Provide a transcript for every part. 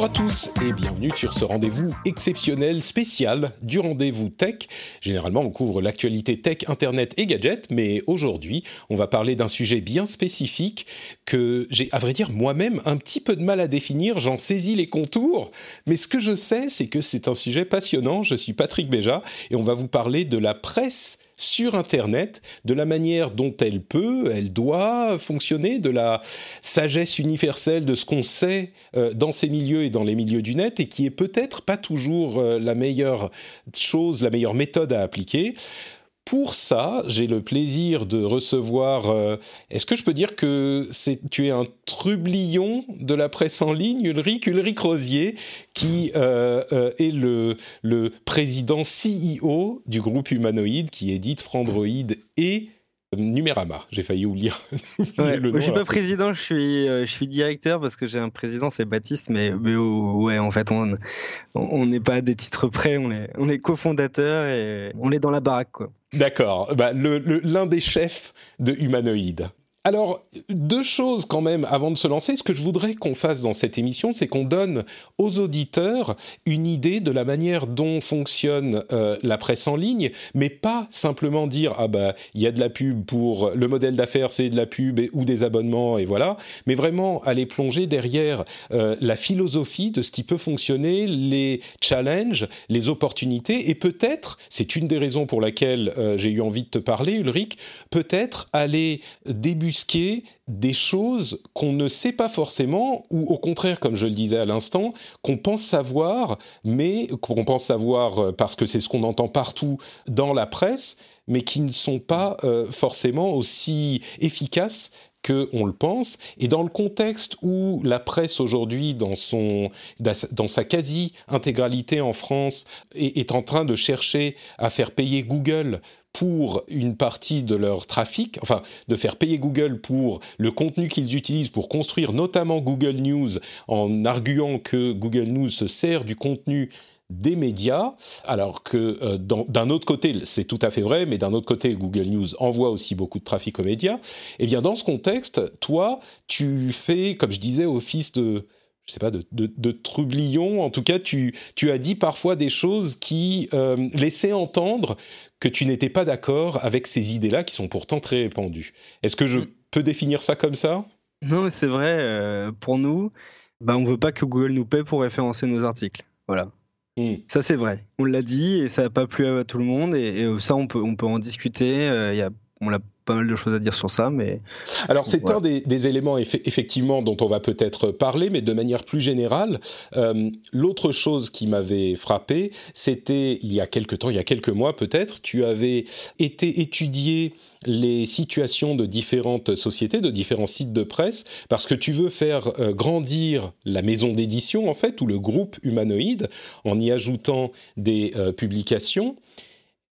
Bonjour à tous et bienvenue sur ce rendez-vous exceptionnel spécial du rendez-vous tech. Généralement, on couvre l'actualité tech, internet et gadgets, mais aujourd'hui, on va parler d'un sujet bien spécifique que j'ai, à vrai dire, moi-même un petit peu de mal à définir. J'en saisis les contours, mais ce que je sais, c'est que c'est un sujet passionnant. Je suis Patrick Béja et on va vous parler de la presse sur Internet, de la manière dont elle peut, elle doit fonctionner, de la sagesse universelle de ce qu'on sait euh, dans ces milieux et dans les milieux du net, et qui est peut-être pas toujours euh, la meilleure chose, la meilleure méthode à appliquer. Pour ça, j'ai le plaisir de recevoir. Euh, est-ce que je peux dire que c'est tu es un trublion de la presse en ligne, Ulrich Ulrich Rosier, qui euh, euh, est le, le président CEO du groupe Humanoïde qui édite Frandroid et Numérama, j'ai failli oublier. le je suis pas président, je suis, je suis directeur parce que j'ai un président, c'est Baptiste, mais, mais ouais, en fait, on on n'est pas des titres près, on est, on est cofondateur et on est dans la baraque, quoi. D'accord, bah, l'un des chefs de Humanoïde. Alors, deux choses quand même avant de se lancer. Ce que je voudrais qu'on fasse dans cette émission, c'est qu'on donne aux auditeurs une idée de la manière dont fonctionne euh, la presse en ligne, mais pas simplement dire ah bah il y a de la pub pour le modèle d'affaires, c'est de la pub ou des abonnements et voilà, mais vraiment aller plonger derrière euh, la philosophie de ce qui peut fonctionner, les challenges, les opportunités et peut-être, c'est une des raisons pour laquelle euh, j'ai eu envie de te parler, Ulrich, peut-être aller des choses qu'on ne sait pas forcément, ou au contraire, comme je le disais à l'instant, qu'on pense savoir, mais qu'on pense savoir euh, parce que c'est ce qu'on entend partout dans la presse, mais qui ne sont pas euh, forcément aussi efficaces qu'on le pense. Et dans le contexte où la presse aujourd'hui, dans, dans sa quasi-intégralité en France, est, en train de chercher à faire payer Google pour une partie de leur trafic, enfin de faire payer Google pour le contenu qu'ils utilisent pour construire notamment Google News en arguant que Google News se sert du contenu des médias, alors que euh, d'un autre côté, c'est tout à fait vrai, mais d'un autre côté, Google News envoie aussi beaucoup de trafic aux médias. Eh bien, dans ce contexte, toi, tu fais, comme je disais, office de, je sais pas, de, de, trublion. En tout cas, tu, tu as dit parfois des choses qui euh, laissaient entendre que tu n'étais pas d'accord avec ces idées-là qui sont pourtant très répandues. Est-ce que je mm. peux définir ça comme ça? Non, c'est vrai. Euh, pour nous, bah, on ne veut pas que Google nous paie pour référencer nos articles. Voilà. Mm. Ça, c'est vrai. On l'a dit et ça n'a pas plu à tout le monde. Et, ça, on peut, on peut en discuter. Euh, y a, on l'a pas mal de choses à dire sur ça, mais... Alors c'est un des, éléments effectivement dont on va peut-être parler, mais de manière plus générale, euh, l'autre chose qui m'avait frappé, c'était il y a quelques temps, il y a quelques mois peut-être, tu avais été étudier les situations de différentes sociétés, de différents sites de presse, parce que tu veux faire euh, grandir la maison d'édition en fait, ou le groupe humanoïde, en y ajoutant des euh, publications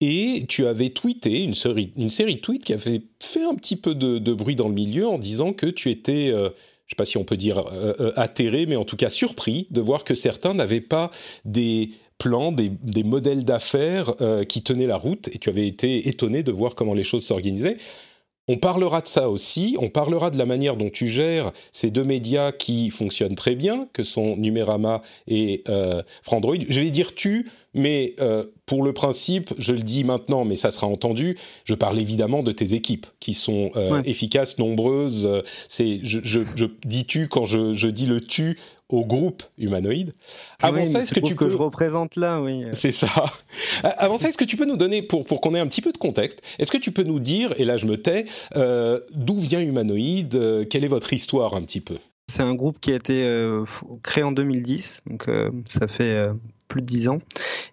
et tu avais tweeté une série, une série de tweets qui avait fait un petit peu de, bruit dans le milieu en disant que tu étais, euh, je ne sais pas si on peut dire euh, euh, atterré, mais en tout cas surpris de voir que certains n'avaient pas des plans, des, modèles d'affaires qui tenaient la route, et tu avais été étonné de voir comment les choses s'organisaient. On parlera de ça aussi, on parlera de la manière dont tu gères ces deux médias qui fonctionnent très bien, que sont Numérama et Frandroid. Je vais dire tu, mais euh, pour le principe, je le dis maintenant, mais ça sera entendu, je parle évidemment de tes équipes qui sont euh, efficaces, nombreuses. C'est, je, je, je, dis tu quand je, je, dis le tu au groupe humanoïde. Avant ça, est-ce que tu que peux... je représente là, oui. C'est ça. Avant ça, est-ce que tu peux nous donner, pour, pour qu'on ait un petit peu de contexte, est-ce que tu peux nous dire, et là je me tais, euh, d'où vient humanoïde Quelle est votre histoire un petit peu? C'est un groupe qui a été créé en 2010, donc ça fait plus de 10 ans.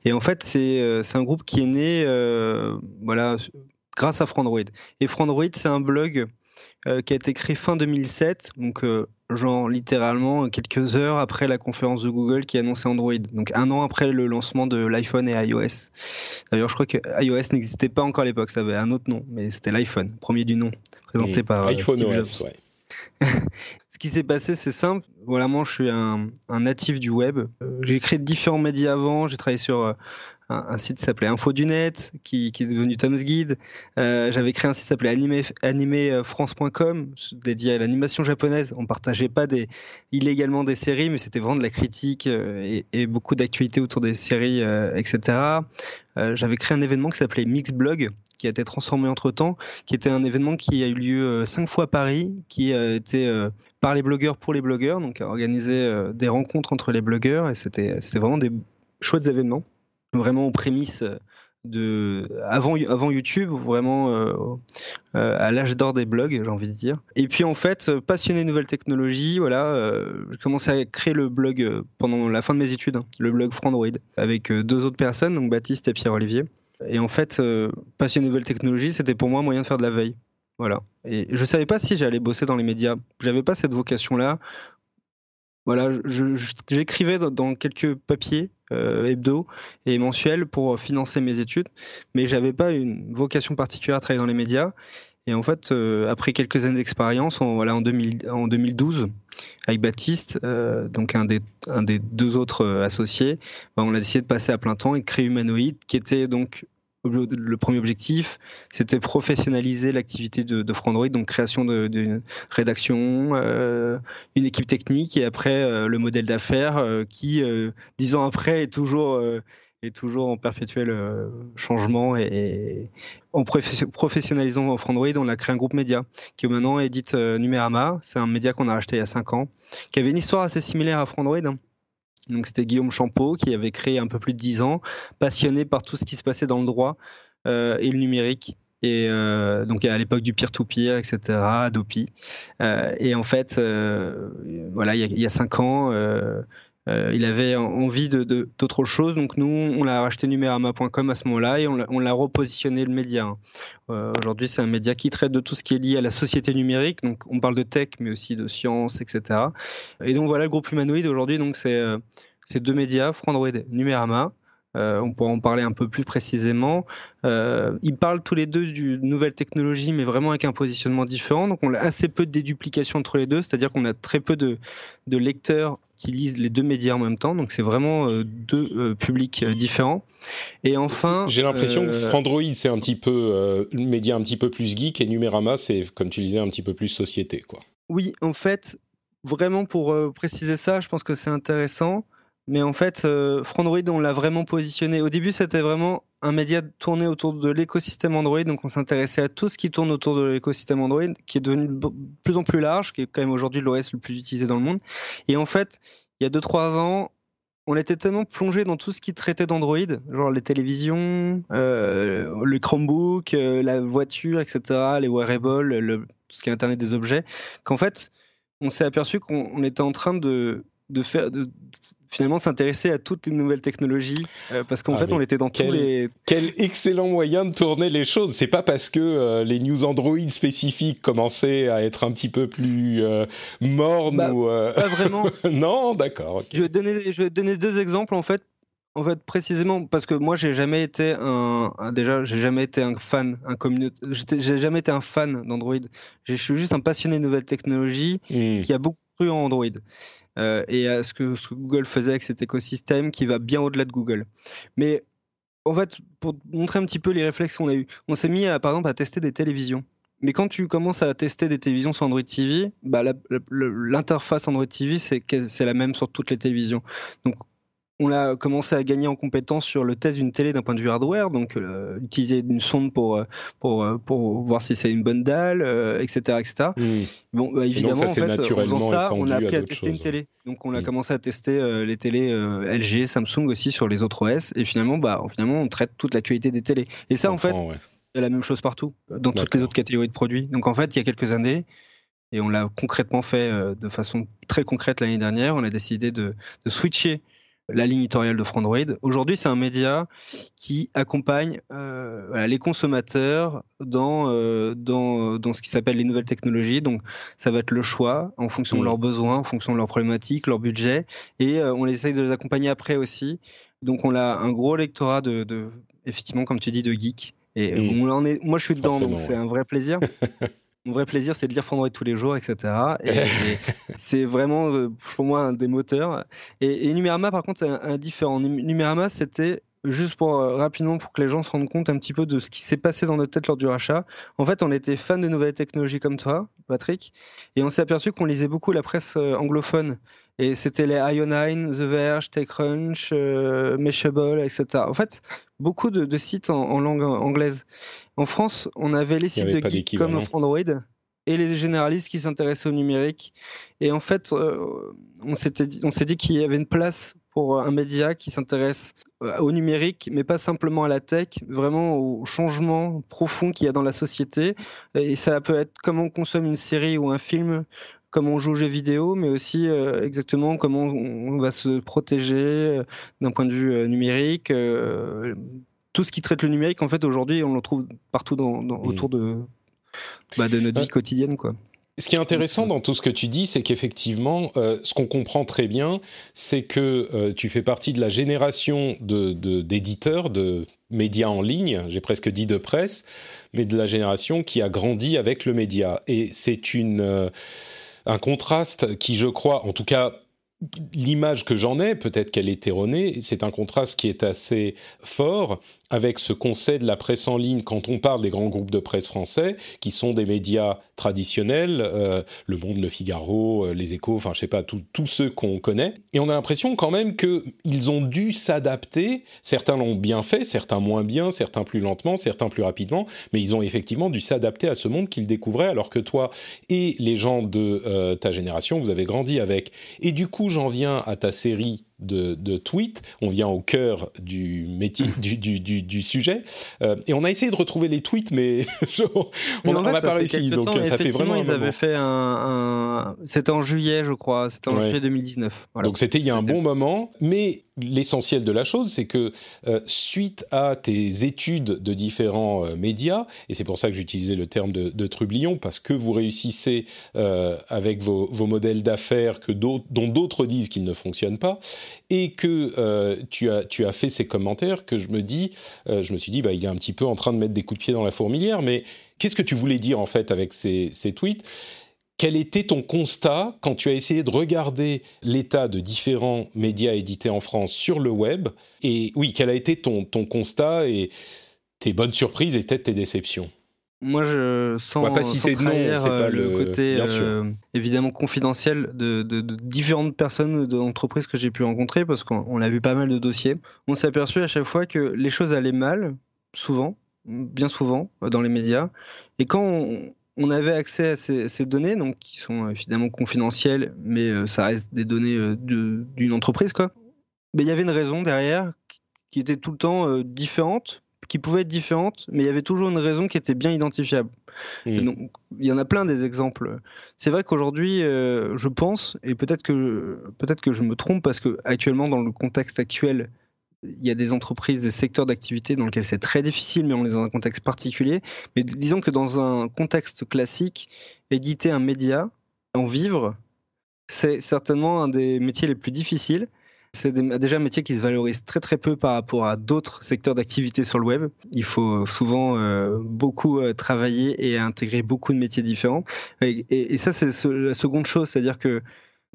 Et en fait, c'est un groupe qui est né voilà, grâce à Frandroid. Et Frandroid, c'est un blog qui a été créé fin 2007, donc genre littéralement quelques heures après la conférence de Google qui annonçait Android, donc un an après le lancement de l'iPhone et iOS. D'ailleurs, je crois que iOS n'existait pas encore à l'époque, ça avait un autre nom, mais c'était l'iPhone, premier du nom, présenté par iPhone Steve OS, Ouais. Ce qui s'est passé, c'est simple. Voilà, moi, je suis un, natif du web. Euh, j'ai créé différents médias avant. J'ai travaillé sur euh, un, site qui s'appelait Info qui, est devenu Tom's Guide. J'avais créé un site qui s'appelait animefrance.com, dédié à l'animation japonaise. On partageait pas illégalement des séries, mais c'était vraiment de la critique et, et beaucoup d'actualités autour des séries, etc. J'avais créé un événement qui s'appelait Mixblog, qui a été transformé entre temps, qui était un événement qui a eu lieu euh, cinq fois à Paris, qui a été euh, par les blogueurs pour les blogueurs, donc a organisé euh, des rencontres entre les blogueurs et c'était vraiment des chouettes événements, vraiment aux prémices de avant avant YouTube vraiment à l'âge d'or des blogs j'ai envie de dire. Et puis en fait passionné de nouvelles technologies voilà j'ai commencé à créer le blog pendant la fin de mes études hein, le blog Frandroid avec deux autres personnes donc Baptiste et Pierre Olivier et en fait, euh, passer nouvelles technologies, c'était pour moi un moyen de faire de la veille. Voilà. Et je savais pas si j'allais bosser dans les médias. J'avais pas cette vocation-là. Voilà, j'écrivais dans quelques papiers euh, hebdo et mensuels pour financer mes études, mais j'avais pas une vocation particulière à travailler dans les médias. Et en fait, euh, après quelques années d'expérience, en, voilà, en, 2012, avec Baptiste, euh, donc un des, deux autres euh, associés, ben, on a décidé de passer à plein temps et de créer Humanoid, qui était donc le premier objectif, c'était professionnaliser l'activité de, Frandroid, donc création d'une rédaction, une équipe technique et après le modèle d'affaires qui, dix ans après, est toujours est toujours en perpétuel euh, changement et, en professionnalisant Frandroid, on a créé un groupe média qui maintenant édite euh, Numérama. C'est un média qu'on a racheté il y a 5 ans, qui avait une histoire assez similaire à Frandroid. Hein. Donc c'était Guillaume Champeau qui avait créé un peu plus de 10 ans, passionné par tout ce qui se passait dans le droit euh, et le numérique. Et donc à l'époque du peer-to-peer, etc., Adopi. et en fait, voilà, il y, a, il y a cinq ans, euh, il avait envie de, d'autres choses, donc nous, on l'a racheté numérama.com à ce moment-là et on l'a, repositionné le média. Euh, aujourd'hui, c'est un média qui traite de tout ce qui est lié à la société numérique, donc on parle de tech, mais aussi de science, etc. Et donc voilà, le groupe humanoïde aujourd'hui, donc c'est, euh, deux médias, Frandroid, Numérama. on pourra en parler un peu plus précisément. ils parlent tous les deux d'une nouvelle technologie, mais vraiment avec un positionnement différent. Donc on a assez peu de déduplication entre les deux, c'est-à-dire qu'on a très peu de, de lecteurs qui lisent les deux médias en même temps. Donc c'est vraiment euh, deux euh, publics euh, différents. Et enfin, j'ai l'impression que Frandroid c'est un petit peu le média un petit peu plus geek et Numérama c'est comme tu disais un petit peu plus société quoi. Oui, en fait, vraiment pour préciser ça, je pense que c'est intéressant. Mais en fait, Frandroid, on l'a vraiment positionné. Au début, c'était vraiment un média tourné autour de l'écosystème Android. Donc, on s'intéressait à tout ce qui tourne autour de l'écosystème Android, qui est devenu de plus en plus large, qui est quand même aujourd'hui l'OS le plus utilisé dans le monde. Et en fait, il y a 2-3 ans, on était tellement plongé dans tout ce qui traitait d'Android, genre les télévisions, euh, le Chromebook, euh, la voiture, etc., les wearables, le, tout ce qui est Internet des objets, qu'en fait, on s'est aperçu qu'on était en train de, de faire, finalement s'intéresser à toutes les nouvelles technologies euh, parce qu'en ah, fait on était dans quel, tous les quel excellent moyen de tourner les choses c'est pas parce que euh, les news Android spécifiques commençaient à être un petit peu plus euh, mornes bah, ou pas vraiment non d'accord je vais donner je vais donner deux exemples en fait en fait, précisément parce que moi, j'ai jamais été un, déjà, j'ai jamais été un fan, un j'ai jamais été un fan d'Android. Je suis juste un passionné de nouvelles technologies hmm. qui a beaucoup cru en Android. Euh, et à ce que, Google faisait avec cet écosystème qui va bien au-delà de Google. Mais en fait, pour montrer un petit peu les réflexes qu'on a eu, on s'est mis par exemple à tester des télévisions. Mais quand tu commences à tester des télévisions sur Android TV, bah, l'interface Android TV, c'est la même sur toutes les télévisions. On a commencé à gagner en compétence sur le test d'une télé d'un point de vue hardware, donc euh, utiliser une sonde pour, euh, pour, euh, pour voir si c'est une bonne dalle, etc. etc. Hmm. Bon, bah, évidemment, ça, en fait, en ça, on a appris à, tester une télé. Donc on a hmm. commencé à tester les télés LG, Samsung aussi sur les autres OS, et finalement, bah, finalement on traite toute l'actualité des télés. Et ça, en fait, c'est la même chose partout, dans toutes les autres catégories de produits. Donc en fait, il y a quelques années, et on l'a concrètement fait de façon très concrète l'année dernière, on a décidé de, de switcher la ligne éditoriale de Frandroid. Aujourd'hui, c'est un média qui accompagne euh, les consommateurs dans, euh, dans, dans, ce qui s'appelle les nouvelles technologies. Donc, ça va être le choix en fonction de mmh. leurs besoins, en fonction de leurs problématiques, leur budget. Et euh, on essaye de les accompagner après aussi. Donc, on a un gros lectorat de, de effectivement, comme tu dis, de geeks. Et mmh. on en est, moi, je suis dedans, donc c'est un vrai plaisir. mon vrai plaisir, c'est de lire Frandroid tous les jours, etc. Et, c'est vraiment, euh, pour moi, un des moteurs. Et, et Numérama, par contre, un, un différent. Numérama, c'était juste pour rapidement pour que les gens se rendent compte un petit peu de ce qui s'est passé dans notre tête lors du rachat. En fait, on était fan de nouvelles technologies comme toi, Patrick, et on s'est aperçu qu'on lisait beaucoup la presse anglophone. Et c'était les Ionine, The Verge, TechCrunch, Mashable, etc. En fait, beaucoup de, sites en, langue anglaise. En France, on avait les sites de geeks comme Android et les généralistes qui s'intéressaient au numérique. Et en fait, euh, on s'était dit, on s'est dit qu'il y avait une place pour un média qui s'intéresse euh, au numérique, mais pas simplement à la tech, vraiment au changement profond qu'il y a dans la société. Et ça peut être comment on consomme une série ou un film, comment on joue aux jeux vidéo, mais aussi euh, exactement comment on, va se protéger d'un point de vue numérique. tout ce qui traite le numérique, en fait, aujourd'hui, on le trouve partout dans, autour de, bah, de notre vie quotidienne, quoi. Ce qui est intéressant dans tout ce que tu dis, c'est qu'effectivement, euh, ce qu'on comprend très bien, c'est que euh, tu fais partie de la génération d'éditeurs, de, médias en ligne, j'ai presque dit de presse, mais de la génération qui a grandi avec le média. Et c'est euh, un contraste qui, je crois, en tout cas l'image que j'en ai, peut-être qu'elle est erronée, c'est un contraste qui est assez fort avec ce qu'on sait de la presse en ligne quand on parle des grands groupes de presse français, qui sont des médias traditionnels, euh, Le Monde, Le Figaro, euh, Les Échos, enfin je sais pas, tous ceux qu'on connaît. Et on a l'impression quand même qu'ils ont dû s'adapter. Certains l'ont bien fait, certains moins bien, certains plus lentement, certains plus rapidement, mais ils ont effectivement dû s'adapter à ce monde qu'ils découvraient, alors que toi et les gens de euh, ta génération, vous avez grandi avec. Et du coup, j'en viens à ta série de, tweets. On vient au cœur du métier, du, sujet. Euh, et on a essayé de retrouver les tweets, mais on n'a pas réussi. Donc ça fait vraiment. Ils avaient fait un. C'était en juillet, je crois. C'était en juillet 2019. Donc c'était il y a un bon moment. Mais l'essentiel de la chose, c'est que euh, suite à tes études de différents euh, médias, et c'est pour ça que j'utilisais le terme de, trublion, parce que vous réussissez avec vos, modèles d'affaires que dont d'autres disent qu'ils ne fonctionnent pas, et que euh, tu, as, tu fait ces commentaires que je me dis, euh, je me suis dit, bah, il est un petit peu en train de mettre des coups de pied dans la fourmilière, mais qu'est-ce que tu voulais dire en fait avec ces tweets? Quel était ton constat quand tu as essayé de regarder l'état de différents médias édités en France sur le web? Et oui, quel a été ton, ton constat et tes bonnes surprises et peut-être tes déceptions? Moi, je sens, pas citer de nom, pas euh, le, côté euh, évidemment confidentiel de, différentes personnes d'entreprises que j'ai pu rencontrer parce qu'on a vu pas mal de dossiers. On s'est aperçu à chaque fois que les choses allaient mal, souvent, bien souvent, dans les médias. Et quand on, avait accès à ces, données, donc qui sont évidemment confidentielles, mais euh, ça reste des données d'une entreprise, quoi. Mais il y avait une raison derrière qui était tout le temps différente qui pouvaient être différentes, mais il y avait toujours une raison qui était bien identifiable. Donc, il y en a plein des exemples. C'est vrai qu'aujourd'hui, euh, je pense, et peut-être que, peut-être que je me trompe, parce que actuellement, dans le contexte actuel, il y a des entreprises, des secteurs d'activité dans lesquels c'est très difficile, mais on est dans un contexte particulier. Mais disons que dans un contexte classique, éditer un média, en vivre, c'est certainement un des métiers les plus difficiles. C'est déjà un métier qui se valorise très très peu par rapport à d'autres secteurs d'activité sur le web. Il faut souvent euh, beaucoup euh, travailler et intégrer beaucoup de métiers différents. Et, ça, c'est la seconde chose, c'est-à-dire que,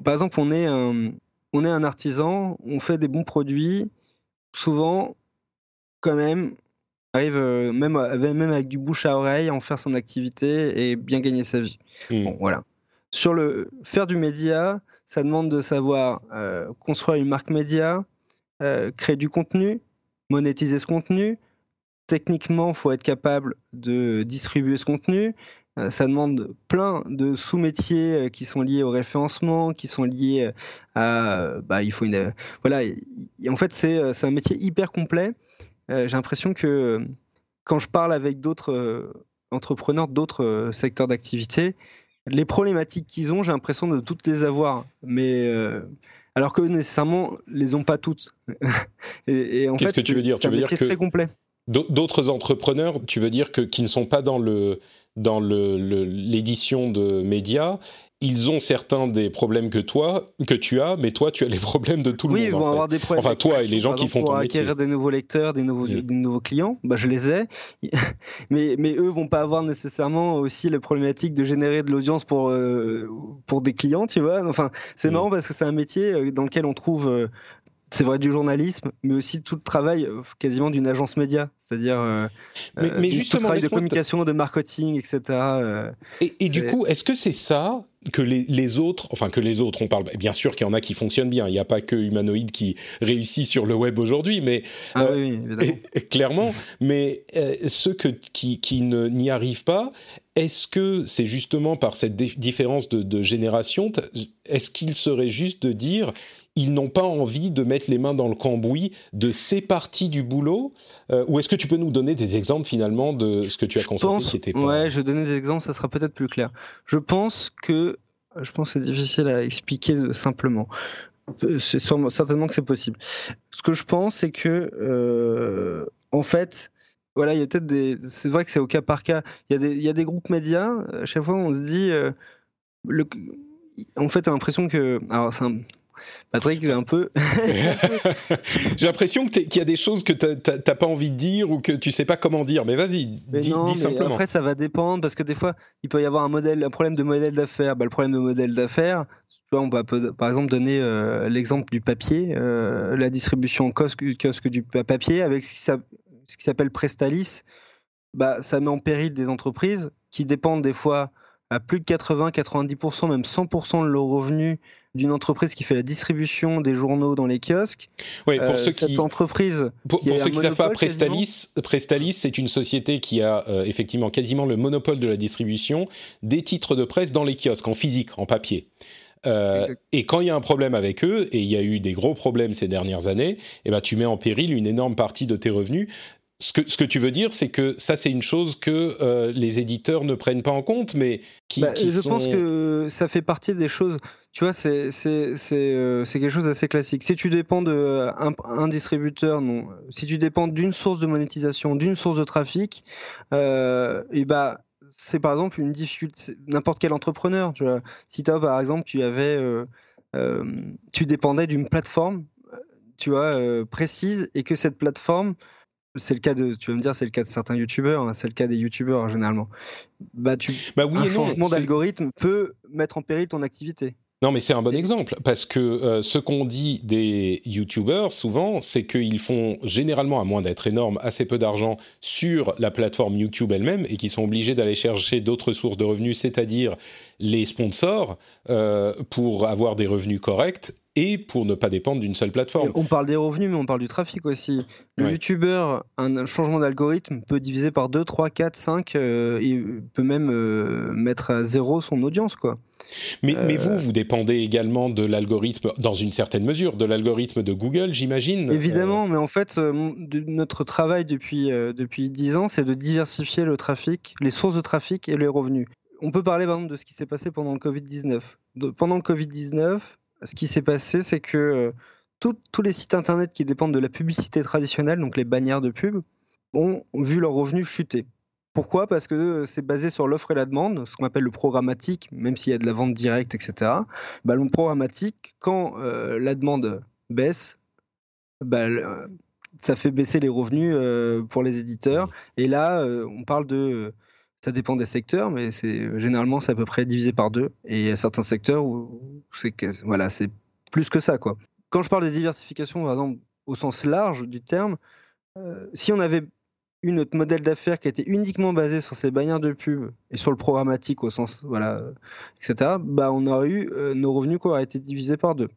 par exemple, on est, un, on est un artisan, on fait des bons produits. Souvent, quand même, arrive euh, même, même avec du bouche à oreille à en faire son activité et bien gagner sa vie. Mmh. Bon, voilà. Sur le faire du média, ça demande de savoir euh, construire une marque média, euh, créer du contenu, monétiser ce contenu. Techniquement, il faut être capable de distribuer ce contenu. Euh, ça demande plein de sous-métiers qui sont liés au référencement, qui sont liés à. Bah, il faut une. Voilà. En fait, c'est un métier hyper complet. J'ai l'impression que quand je parle avec d'autres entrepreneurs d'autres secteurs d'activité, les problématiques qu'ils ont, j'ai l'impression de toutes les avoir. Mais euh, alors que nécessairement, les ont pas toutes. et, en Qu'est-ce que tu veux dire? Tu veux dire que très complet. D'autres entrepreneurs, tu veux dire que qui ne sont pas dans le dans l'édition de médias ils ont certains des problèmes que toi, que tu as, mais toi, tu as les problèmes de tout le monde. Oui, ils vont avoir des problèmes. Enfin, toi et les gens qui font ton métier. Pour acquérir des nouveaux lecteurs, des nouveaux, mm. des nouveaux clients, bah, je les ai. mais, mais eux vont pas avoir nécessairement aussi les problématiques de générer de l'audience pour, euh, pour des clients, tu vois. Enfin, c'est mm. marrant parce que c'est un métier euh, dans lequel on trouve. Euh, c'est vrai du journalisme, mais aussi tout le travail quasiment d'une agence média, c'est-à-dire mais, justement, tout le travail de communication, de marketing, etc. et, et du coup, est-ce que c'est ça que les, autres, enfin que les autres, on parle bien sûr qu'il y en a qui fonctionnent bien. Il n'y a pas que humanoïde qui réussit sur le web aujourd'hui, mais ah oui, clairement. Mais ceux que, qui, qui n'y arrivent pas, est-ce que c'est justement par cette différence de, génération, est-ce qu'il serait juste de dire ils n'ont pas envie de mettre les mains dans le cambouis de ces parties du boulot euh, Ou est-ce que tu peux nous donner des exemples finalement de ce que tu as constaté qui était pas... Ouais, je vais donner des exemples, ça sera peut-être plus clair. Je pense que je pense que c'est difficile à expliquer simplement. C'est certainement que c'est possible. Ce que je pense, c'est que euh, en fait, voilà, il y a peut-être des. C'est vrai que c'est au cas par cas. Il y, a des, il y a des groupes médias. À chaque fois, on se dit. Euh, le, en fait, t'as l'impression que. Alors, c'est un, Patrick, j'ai un peu. j'ai l'impression qu'il y a des choses que tu n'as pas envie de dire ou que tu sais pas comment dire. Mais vas-y, dis, simplement. Après, ça va dépendre parce que des fois, il peut y avoir un, modèle, un problème de modèle d'affaires. Bah, le problème de modèle d'affaires, on va par exemple donner euh, l'exemple du papier, euh, la distribution kiosque, kiosque du papier avec ce qui, ce qui s'appelle Prestalis, bah, ça met en péril des entreprises qui dépendent des fois à plus de 80, 90%, même 100% de leurs revenus d'une entreprise qui fait la distribution des journaux dans les kiosques. Oui, pour euh, ceux cette qui entreprise pour, ceux qui ne savent pas, Prestalis, Prestalis, c'est une société qui a euh, effectivement quasiment le monopole de la distribution des titres de presse dans les kiosques, en physique, en papier. Euh, et quand il y a un problème avec eux, et il y a eu des gros problèmes ces dernières années, eh ben, tu mets en péril une énorme partie de tes revenus. Ce que, ce que tu veux dire, c'est que ça, c'est une chose que euh, les éditeurs ne prennent pas en compte, mais qui, bah, qui Je pense que ça fait partie des choses. Tu vois, c'est euh, quelque chose d'assez classique. Si tu dépends d'un un distributeur, non. Si tu dépends d'une source de monétisation, d'une source de trafic, et bah, c'est par exemple une difficulté. N'importe quel entrepreneur, tu vois. Si toi, par exemple, tu avais, euh, euh, tu dépendais d'une plateforme, tu vois, euh, précise, et que cette plateforme, c'est le cas de, tu vas me dire, c'est le cas de certains youtubeurs, hein, c'est le cas des youtubeurs généralement. Bah, tu, bah oui un changement d'algorithme peut mettre en péril ton activité. Non, mais c'est un bon exemple parce que euh, ce qu'on dit des YouTubers souvent, c'est qu'ils font généralement, à moins d'être énormes, assez peu d'argent sur la plateforme YouTube elle-même et qu'ils sont obligés d'aller chercher d'autres sources de revenus, c'est-à-dire les sponsors, euh, pour avoir des revenus corrects et pour ne pas dépendre d'une seule plateforme. on parle des revenus, mais on parle du trafic aussi. Le YouTuber, un changement d'algorithme peut diviser par 2, 3, 4, 5, et peut même euh, mettre à zéro son audience. quoi. Mais, mais vous, euh. vous dépendez également de l'algorithme, dans une certaine mesure, de l'algorithme de Google, j'imagine Évidemment, mais en fait, euh, notre travail depuis, depuis 10 ans, c'est de diversifier le trafic, les sources de trafic et les revenus. On peut parler par exemple de ce qui s'est passé pendant le Covid-19. Pendant le Covid-19, ce qui s'est passé, c'est que euh, tous les sites internet qui dépendent de la publicité traditionnelle, donc les bannières de pub, ont vu leurs revenus chuter. Pourquoi? Parce que euh, c'est basé sur l'offre et la demande, ce qu'on appelle le programmatique, même s'il y a de la vente directe, etc. Bah, le programmatique, quand euh, la demande baisse, bah, ça fait baisser les revenus pour les éditeurs. Et là, on parle de ça dépend des secteurs, mais c'est généralement c'est à peu près divisé par deux. Et il y a certains secteurs où c'est voilà, c'est plus que ça quoi. Quand je parle de diversification, par exemple, au sens large du terme, euh, si on avait eu notre modèle d'affaires qui était uniquement basé sur ces bannières de pub et sur le programmatique au sens voilà, etc. Bah on aurait eu euh, nos revenus qui auraient été divisés par deux.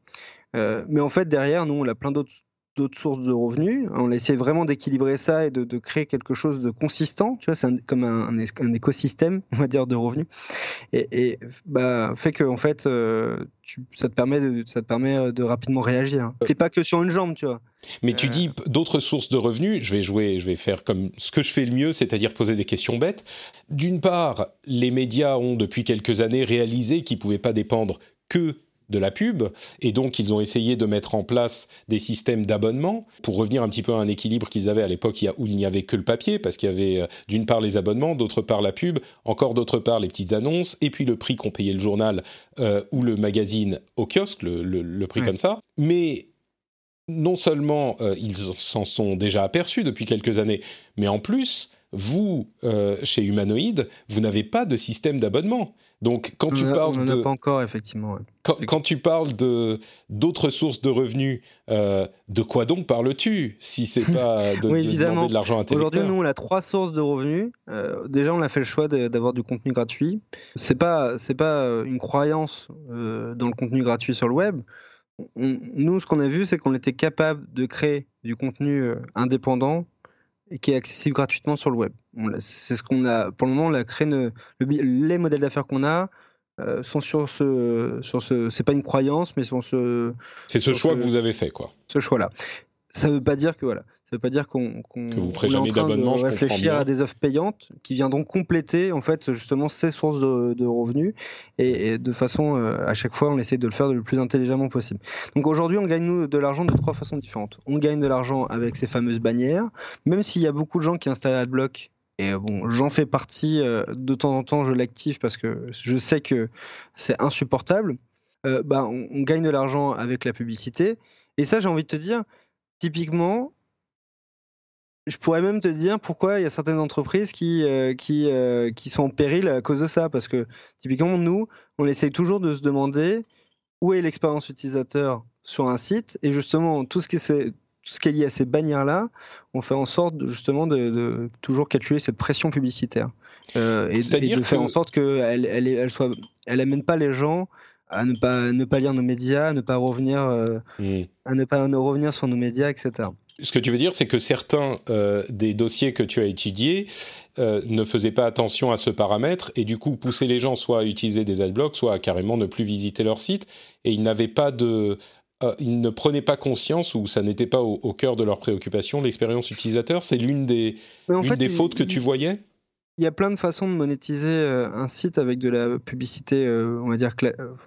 Euh, mais en fait derrière, nous on a plein d'autres d'autres sources de revenus. On a essayé vraiment d'équilibrer ça et de, créer quelque chose de consistant. Tu vois, c'est comme un, un, écosystème, on va dire, de revenus. Et, bah, fait que en fait, euh, ça te permet de, ça te permet euh, de rapidement réagir. C'est pas que sur une jambe, tu vois. Mais tu euh. dis d'autres sources de revenus. Je vais jouer, je vais faire comme ce que je fais le mieux, c'est-à-dire poser des questions bêtes. D'une part, les médias ont depuis quelques années réalisé qu'ils pouvaient pas dépendre que de la pub, et donc ils ont essayé de mettre en place des systèmes d'abonnement pour revenir un petit peu à un équilibre qu'ils avaient à l'époque où il n'y avait que le papier, parce qu'il y avait euh, d'une part les abonnements, d'autre part la pub, encore d'autre part les petites annonces, et puis le prix qu'on payait le journal euh, ou le magazine au kiosque, le, prix comme ça. Mais non seulement euh, ils s'en sont déjà aperçus depuis quelques années, mais en plus, vous, chez Humanoid, vous n'avez pas de système d'abonnement. Donc, quand tu parles on de. pas encore, effectivement. Quand, tu parles de d'autres sources de revenus, euh, de quoi donc parles-tu Si c'est pas de, oui, demander de l'argent à tes Aujourd'hui, nous, on a trois sources de revenus. Euh, déjà, on a fait le choix d'avoir du contenu gratuit. C'est pas c'est pas euh, une croyance dans le contenu gratuit sur le web. nous, ce qu'on a vu, c'est qu'on était capable de créer du contenu indépendant et qui est accessible gratuitement sur le web. C'est ce qu'on a pour le moment. On a créé les modèles d'affaires qu'on a euh, sont sur ce, sur ce. C'est pas une croyance, mais sur ce. C'est ce choix que vous avez fait, quoi. Ce choix-là. Ça veut pas dire que voilà. Ça veut pas dire qu'on que vous ferez jamais d'abonnement. Réfléchir à des offres payantes qui viendront compléter en fait justement ces sources de, revenus et, de façon euh, à chaque fois on essaie de le faire le plus intelligemment possible. Donc aujourd'hui on gagne nous de l'argent de trois façons différentes. On gagne de l'argent avec ces fameuses bannières, même s'il y a beaucoup de gens qui installent AdBlock et bon, j'en fais partie euh, de temps en temps, je l'active parce que je sais que c'est insupportable. Euh, bah, on, on, gagne de l'argent avec la publicité. Et ça, j'ai envie de te dire, typiquement, je pourrais même te dire pourquoi il y a certaines entreprises qui, euh, qui, euh, qui sont en péril à cause de ça. Parce que typiquement, nous, on essaye toujours de se demander où est l'expérience utilisateur sur un site. Et justement, tout ce qui est, tout ce qui est lié à ces bannières-là, on fait en sorte de, justement de, toujours calculer cette pression publicitaire. Euh, et, de faire en sorte qu'elle elle, elle, soit, elle amène pas les gens à ne pas, ne pas lire nos médias, à ne pas revenir, mmh. à ne pas revenir sur nos médias, etc ce que tu veux dire, c'est que certains euh, des dossiers que tu as étudiés euh, ne faisaient pas attention à ce paramètre et du coup poussaient les gens soit à utiliser des adblocks, soit à carrément ne plus visiter leur site et ils n'avaient pas de, euh, ils ne prenaient pas conscience ou ça n'était pas au, cœur de leurs préoccupations l'expérience utilisateur. C'est l'une des, des fautes que tu voyais? Il y a plein de façons de monétiser un site avec de la publicité, on va dire,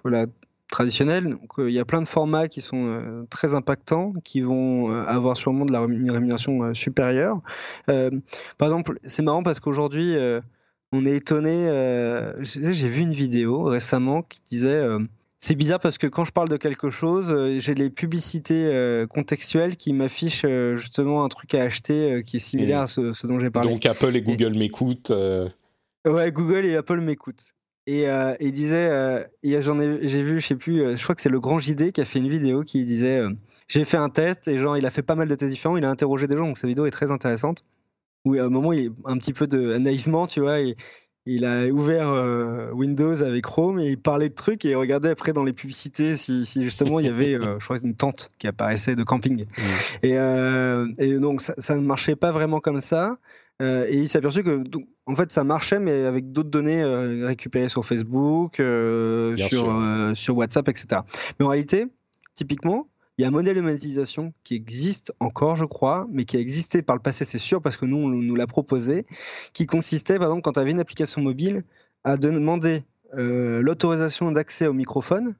voilà, traditionnel. Donc, euh, il y a plein de formats qui sont euh, très impactants, qui vont euh, avoir sûrement de la rémunération supérieure. par exemple, c'est marrant parce qu'aujourd'hui, on est étonné. J'ai vu une vidéo récemment qui disait. c'est bizarre parce que quand je parle de quelque chose, j'ai les publicités contextuelles qui m'affichent justement un truc à acheter qui est similaire à ce, dont j'ai parlé. Donc Apple et Google m'écoutent. Ouais, Google et Apple m'écoutent. Et euh, il disait, euh, j'en ai, j'ai vu, je sais plus, euh, je crois que c'est le grand JD qui a fait une vidéo qui disait, j'ai fait un test et genre il a fait pas mal de tests différents, il a interrogé des gens, donc sa vidéo est très intéressante. Où à un moment il est un petit peu de naïvement, tu vois, il a ouvert Windows avec Chrome et il parlait de trucs et il regardait après dans les publicités si, si justement il y avait, je crois, une tente qui apparaissait de camping. Mmh. Et, et, donc ça, ça, ne marchait pas vraiment comme ça. Euh, et il s'est aperçu que, en fait, ça marchait, mais avec d'autres données euh, récupérées sur Facebook, euh, sur, sur WhatsApp, etc. Mais en réalité, typiquement, il y a un modèle de monétisation qui existe encore, je crois, mais qui a existé par le passé, c'est sûr, parce que nous, on nous l'a proposé, qui consistait, par exemple, quand tu avais une application mobile, à demander l'autorisation d'accès au microphone.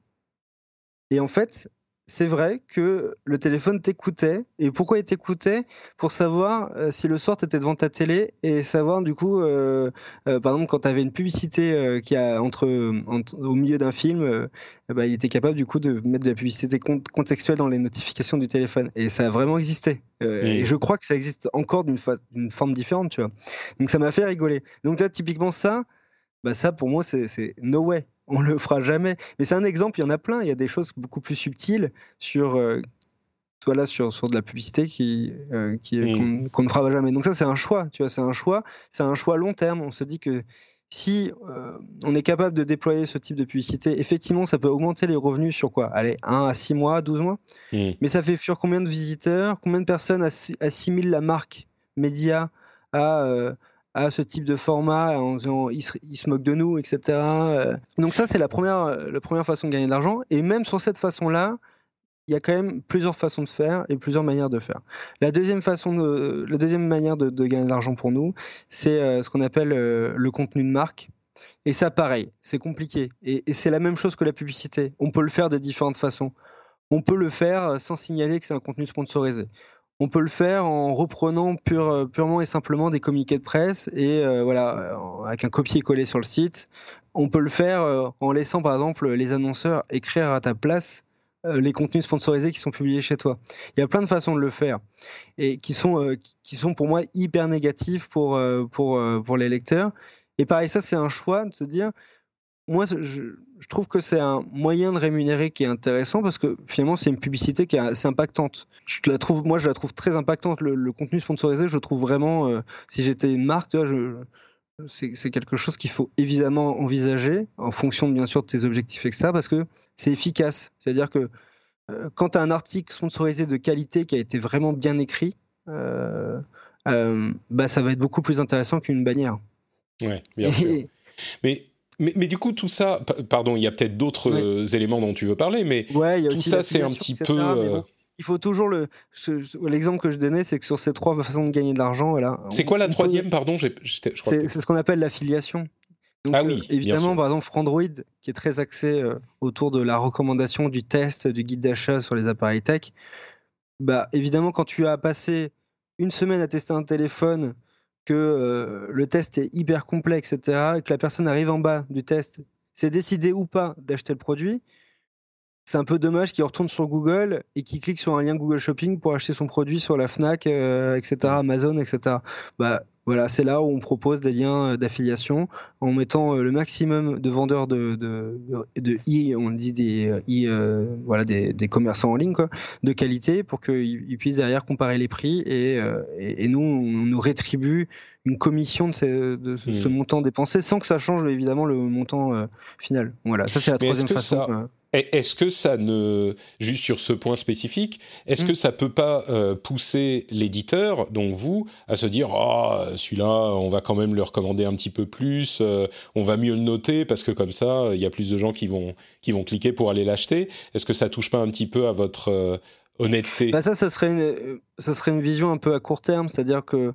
Et en fait, c'est vrai que le téléphone t'écoutait. Et pourquoi il t'écoutait? Pour savoir euh, si le soir tu étais devant ta télé et savoir du coup, euh, euh, par exemple, quand tu avais une publicité qui a entre, au milieu d'un film, eh ben, il était capable du coup de mettre de la publicité contextuelle dans les notifications du téléphone. Et ça a vraiment existé. Et je crois que ça existe encore d'une forme différente, tu vois. Donc ça m'a fait rigoler. Donc là, typiquement ça, bah ça pour moi c'est no way on le fera jamais. Mais c'est un exemple, il y en a plein. Il y a des choses beaucoup plus subtiles sur, euh, sur, sur de la publicité qui, euh, qu'on, ne fera jamais. Donc ça, c'est un choix. Tu vois, c'est un choix. C'est un choix long terme. On se dit que si euh, on est capable de déployer ce type de publicité, effectivement, ça peut augmenter les revenus sur quoi? Allez, 1 à 6 mois, 12 mois? Mais ça fait sur combien de visiteurs? Combien de personnes assimilent la marque média à à ce type de format en disant ils se, moquent de nous, etc. Euh. Donc ça, c'est la première, la première façon de gagner de l'argent. Et même sur cette façon-là, il y a quand même plusieurs façons de faire et plusieurs manières de faire. La deuxième façon, de, la deuxième manière de, gagner de l'argent pour nous, c'est euh, ce qu'on appelle euh, le contenu de marque. Et ça, pareil, c'est compliqué. Et c'est la même chose que la publicité. On peut le faire de différentes façons. On peut le faire sans signaler que c'est un contenu sponsorisé. On peut le faire en reprenant euh, purement et simplement des communiqués de presse et euh, voilà, avec un copier-coller sur le site. On peut le faire euh, en laissant par exemple les annonceurs écrire à ta place les contenus sponsorisés qui sont publiés chez toi. Il y a plein de façons de le faire et qui sont, qui sont pour moi hyper négatifs pour, pour, pour les lecteurs. Et pareil, ça, c'est un choix de se dire, moi, je, trouve que c'est un moyen de rémunérer qui est intéressant parce que finalement, c'est une publicité qui est assez impactante. Je la trouve, moi, je la trouve très impactante. Le, contenu sponsorisé, je trouve vraiment, euh, si j'étais une marque, c'est quelque chose qu'il faut évidemment envisager en fonction, bien sûr, de tes objectifs, etc. Parce que c'est efficace. C'est-à-dire que euh, quand tu as un article sponsorisé de qualité qui a été vraiment bien écrit, euh, bah, ça va être beaucoup plus intéressant qu'une bannière. Ouais, bien sûr. Mais mais, du coup, tout ça, pardon, il y a peut-être d'autres éléments dont tu veux parler, mais tout ça, c'est un petit peu. Euh, il faut toujours le. L'exemple que je donnais, c'est que sur ces trois façons de gagner de l'argent, voilà. C'est quoi la troisième, pardon C'est ce qu'on appelle l'affiliation. ah oui, euh, évidemment, par exemple, Frandroid, qui est très axé euh, autour de la recommandation, du test, du guide d'achat sur les appareils tech. Bah, évidemment, quand tu as passé une semaine à tester un téléphone que euh, le test est hyper complexe, etc., et que la personne arrive en bas du test, c'est décidé ou pas d'acheter le produit, c'est un peu dommage qu'il retourne sur Google et qu'il clique sur un lien Google Shopping pour acheter son produit sur la Fnac, euh, etc., Amazon, etc. Bah, voilà, c'est là où on propose des liens euh, d'affiliation en mettant euh, le maximum de vendeurs de, de, de e, on dit des e, voilà des, des, commerçants en ligne quoi, de qualité pour qu'ils puissent derrière comparer les prix et, et, nous on nous rétribue une commission de, ce, de ce, hmm. montant dépensé sans que ça change évidemment le montant final. Voilà, ça c'est la troisième façon. Est-ce que ça ne, juste sur ce point spécifique, est-ce mm. que ça peut pas euh, pousser l'éditeur, donc vous, à se dire, oh, celui-là, on va quand même le recommander un petit peu plus, euh, on va mieux le noter parce que comme ça, il y a plus de gens qui vont qui vont cliquer pour aller l'acheter. Est-ce que ça touche pas un petit peu à votre euh, honnêteté? Bah Ça, ça serait une, ça serait une vision un peu à court terme, c'est-à-dire que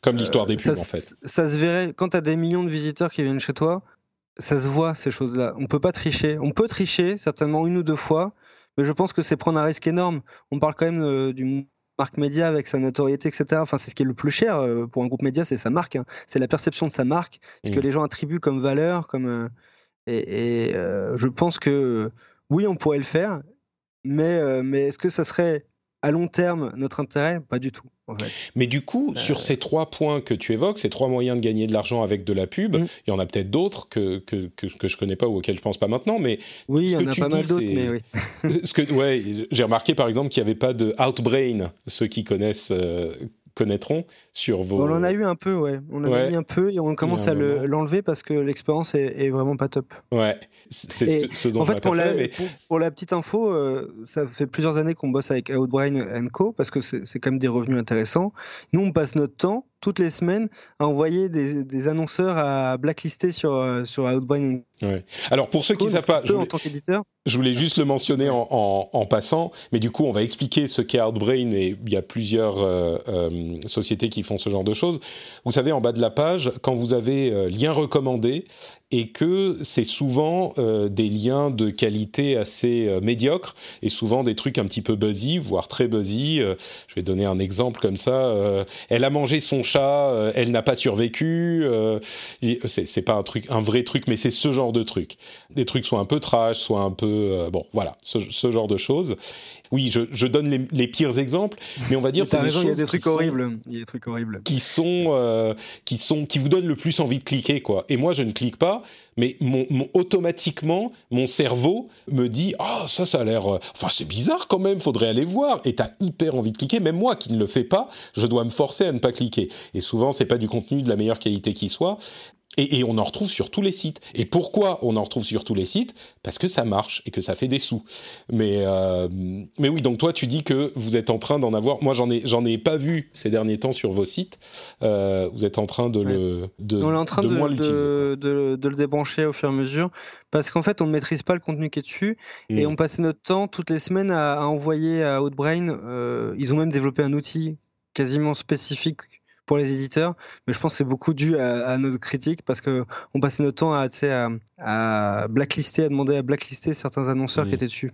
comme l'histoire des pubs, en fait. Ça se verrait quand tu as des millions de visiteurs qui viennent chez toi ça se voit ces choses-là. On peut pas tricher. On peut tricher certainement une ou deux fois, mais je pense que c'est prendre un risque énorme. On parle quand même euh, d'une marque média avec sa notoriété, etc. Enfin, c'est ce qui est le plus cher euh, pour un groupe média, c'est sa marque. Hein. C'est la perception de sa marque, ce que les gens attribuent comme valeur, comme. Euh, et, je pense que oui, on pourrait le faire, mais mais est-ce que ça serait à long terme notre intérêt? Pas du tout. Mais du coup, sur euh. ces trois points que tu évoques, ces trois moyens de gagner de l'argent avec de la pub, mm. il y en a peut-être d'autres que, que, que, que, je connais pas ou auxquels je pense pas maintenant, mais oui, il y en a pas mal d'autres, mais oui. ce que, ouais, j'ai remarqué par exemple qu'il n'y avait pas de Outbrain, ceux qui connaissent euh, connaîtront sur vos. On en a eu un peu, ouais. On en a eu un peu et on commence à l'enlever parce que l'expérience est, vraiment pas top. Ouais, c'est ce, dont En fait, pour la, pour, la, petite info, euh, ça fait plusieurs années qu'on bosse avec Outbrain Co parce que c'est quand même des revenus intéressants. Nous, on passe notre temps toutes les semaines à envoyer des, annonceurs à blacklister sur, euh, sur Outbrain. Ouais. Alors pour ceux qui ne savent pas, je voulais, en tant qu'éditeur. je voulais juste le mentionner en, en, passant, mais du coup on va expliquer ce qu'est Outbrain et il y a plusieurs euh, euh, sociétés qui font ce genre de choses. Vous savez en bas de la page, quand vous avez lien recommandé, et que c'est souvent euh, des liens de qualité assez euh, médiocre et souvent des trucs un petit peu buzzy, voire très buzzy. Euh, je vais donner un exemple comme ça. elle a mangé son chat, elle n'a pas survécu. c'est pas un truc, un vrai truc, mais c'est ce genre de truc. Des trucs soit un peu trash, soit un peu bon, voilà, ce genre de choses oui, je, donne les, pires exemples, mais on va dire c'est des choses il y a des trucs horribles, il y a des trucs horribles qui sont euh, qui sont qui vous donnent le plus envie de cliquer quoi. Et moi je ne clique pas, mais mon, automatiquement mon cerveau me dit ah ça ça a l'air euh, enfin c'est bizarre quand même, faudrait aller voir. Et t'as hyper envie de cliquer, même moi qui ne le fais pas, je dois me forcer à ne pas cliquer. Et souvent c'est pas du contenu de la meilleure qualité qui soit, et, on en retrouve sur tous les sites. Et pourquoi on en retrouve sur tous les sites? Parce que ça marche et que ça fait des sous. Mais, euh, mais oui, donc toi, tu dis que vous êtes en train d'en avoir. Moi, j'en ai, j'en ai pas vu ces derniers temps sur vos sites. Euh, vous êtes en train de le. De, on est en train de, de, de, le débrancher au fur et à mesure. Parce qu'en fait, on ne maîtrise pas le contenu qui est dessus. Et mm. on passait notre temps toutes les semaines à, envoyer à Outbrain. Euh, ils ont même développé un outil quasiment spécifique pour les éditeurs, mais je pense que c'est beaucoup dû à, à, notre critique parce que on passait notre temps à, à, à blacklister, à demander à blacklister certains annonceurs qui étaient dessus.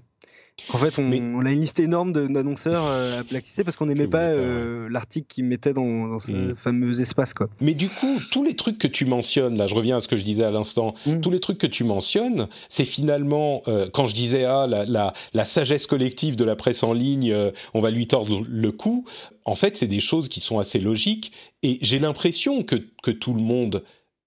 En fait, on, a une liste énorme d'annonceurs euh, à blacklister parce qu'on n'aimait pas euh, l'article qu'ils mettaient dans, dans ce mm. fameux espace. Quoi. Mais du coup, tous les trucs que tu mentionnes, là je reviens à ce que je disais à l'instant, mm. tous les trucs que tu mentionnes, c'est finalement, euh, quand je disais, ah, la, la, la, sagesse collective de la presse en ligne, on va lui tordre le cou, en fait, c'est des choses qui sont assez logiques et j'ai l'impression que, que tout le monde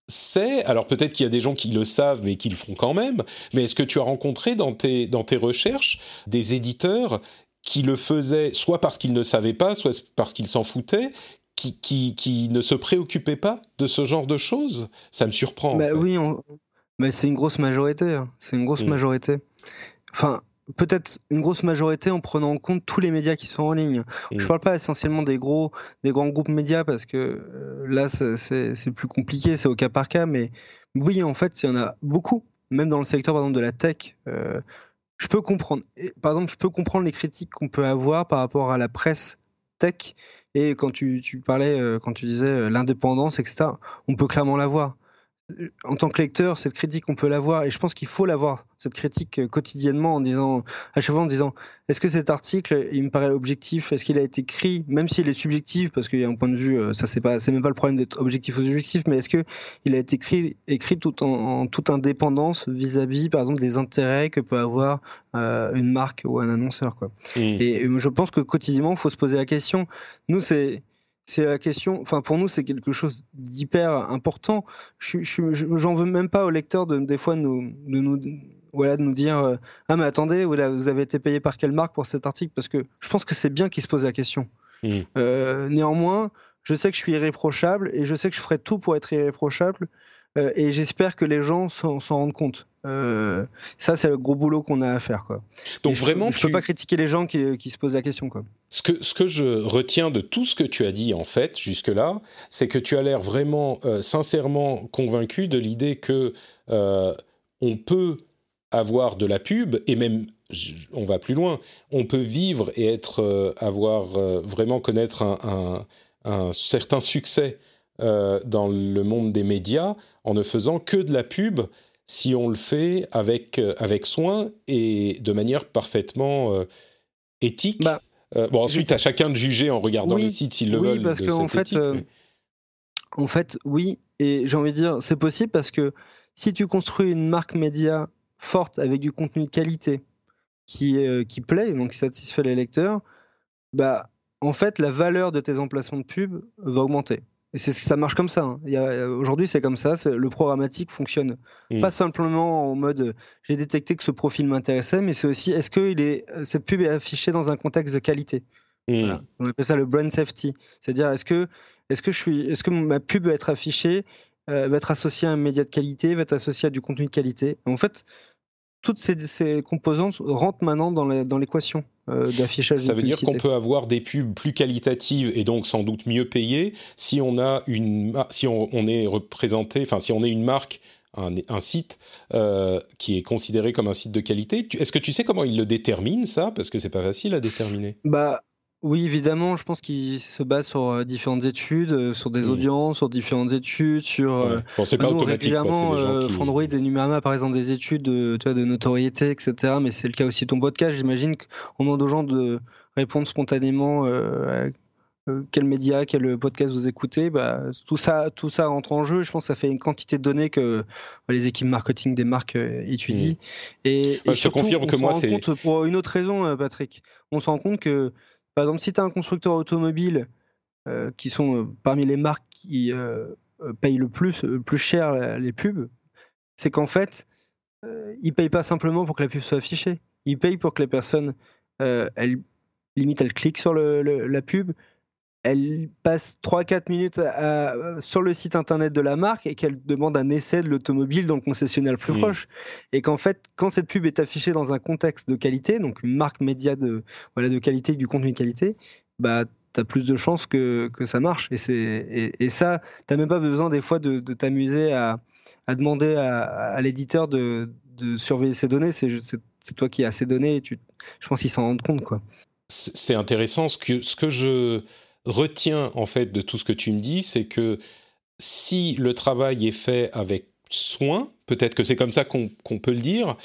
c'est, alors peut-être qu'il y a des gens qui le savent mais qui le font quand même, mais est-ce que tu as rencontré dans tes, dans tes recherches des éditeurs qui le faisaient soit parce qu'ils ne savaient pas, soit parce qu'ils s'en foutaient, qui, qui, qui, ne se préoccupaient pas de ce genre de choses? Ça me surprend. Bah oui, mais c'est une grosse majorité. Hein. C'est une grosse mmh. majorité. Enfin, peut-être une grosse majorité en prenant en compte tous les médias qui sont en ligne. Je Je parle pas essentiellement des gros, des grands groupes médias parce que euh, là c'est plus compliqué, c'est au cas par cas, mais oui en fait il y en a beaucoup, même dans le secteur par exemple de la tech. Euh, je peux comprendre. par exemple, je peux comprendre les critiques qu'on peut avoir par rapport à la presse tech. Et quand tu, tu parlais, euh, quand tu disais l'indépendance, etc., on peut clairement l'avoir en tant que lecteur, cette critique, on peut l'avoir, et je pense qu'il faut l'avoir, cette critique euh, quotidiennement, en disant, à chaque fois en disant, est-ce que cet article, il me paraît objectif? Est-ce qu'il a été écrit, même s'il est subjectif, parce qu'il y a un point de vue, euh, ça c'est pas, c'est même pas le problème d'être objectif ou subjectif, mais est-ce que il a été écrit, écrit tout en, toute indépendance vis-à-vis, par exemple, des intérêts que peut avoir euh, une marque ou un annonceur, quoi? Mmh. Et, et, je pense que quotidiennement, il faut se poser la question. Nous, c'est c'est la question. Enfin, pour nous, c'est quelque chose d'hyper important. Je, j'en veux même pas au lecteur de des fois nous, de nous, voilà, de nous dire euh, ah mais attendez, vous avez été payé par quelle marque pour cet article? Parce que je pense que c'est bien qu'il se pose la question. Mmh. Euh, néanmoins, je sais que je suis irréprochable et je sais que je ferai tout pour être irréprochable. Euh, et j'espère que les gens s'en rendent compte. Euh, ça, c'est le gros boulot qu'on a à faire. Quoi. Donc vraiment, je, ne peux pas critiquer les gens qui, qui, se posent la question. Quoi. Ce que, ce que je retiens de tout ce que tu as dit en fait jusque-là, c'est que tu as l'air vraiment euh, sincèrement convaincu de l'idée que on peut avoir de la pub et même on va plus loin, on peut vivre et être avoir vraiment connaître un, un, un certain succès euh, dans le monde des médias en ne faisant que de la pub si on le fait avec, euh, avec soin et de manière parfaitement euh, éthique. Bah, bon, ensuite, à chacun de juger en regardant les sites s'ils le veulent. Parce qu'en fait, en fait, oui, et j'ai envie de dire, c'est possible parce que si tu construis une marque média forte avec du contenu de qualité qui, qui plaît, donc qui satisfait les lecteurs, bah, en fait, la valeur de tes emplacements de pub va augmenter. Et ça marche comme ça. Hein. Aujourd'hui, c'est comme ça. Le programmatique fonctionne mmh. pas simplement en mode j'ai détecté que ce profil m'intéressait, mais c'est aussi est-ce que il est, cette pub est affichée dans un contexte de qualité? Mmh. On appelle ça le brand safety. C'est-à-dire est-ce que, est-ce que je suis, est-ce que ma pub va être affichée, euh, va être associée à un média de qualité, va être associée à du contenu de qualité? En fait, toutes ces, composantes rentrent maintenant dans l'équation d'affichage. Ça veut dire qu'on peut avoir des pubs plus qualitatives et donc sans doute mieux payées si on a une, si on, est représenté, enfin si on est une marque. Un, site euh, qui est considéré comme un site de qualité. Est-ce que tu sais comment ils le déterminent ça? Parce que c'est pas facile à déterminer. Bah, oui, évidemment, je pense qu'il se base sur euh, différentes études, euh, sur des mmh. audiences, sur différentes études, sur. Euh, bon, c'est pas automatique. Régulièrement, quoi, qui... Android et Numérama, par exemple, des études de, notoriété, etc. Mais c'est le cas aussi de ton podcast. J'imagine qu'on demande aux gens de répondre spontanément à quel média, quel podcast vous écoutez. Bah, tout ça, tout ça rentre en jeu. Je pense que ça fait une quantité de données que les équipes marketing des marques étudient. Mmh. Et, je te confirme que moi, c'est. Pour une autre raison, Patrick, on se rend compte que par exemple, si tu as un constructeur automobile euh, qui sont euh, parmi les marques qui euh, payent le plus, plus cher les pubs, c'est qu'en fait, ils payent pas simplement pour que la pub soit affichée. Ils payent pour que les personnes, elles, limite, elles cliquent sur la pub, elle passe 3-4 minutes sur le site internet de la marque et qu'elle demande un essai de l'automobile dans le concessionnaire le plus mmh. proche. Et qu'en fait, quand cette pub est affichée dans un contexte de qualité, donc une marque média de, voilà, de qualité, du contenu de qualité, bah, tu as plus de chances que, que ça marche. Et, et, et ça, tu n'as même pas besoin des fois de, t'amuser à, à, demander à, l'éditeur de, de, surveiller ces données. C'est toi qui as ces données et tu, je pense qu'ils s'en rendent compte. quoi. C'est intéressant. Ce que, ce que je retiens en fait de tout ce que tu me dis, c'est que si le travail est fait avec soin, peut-être que c'est comme ça qu'on peut le dire.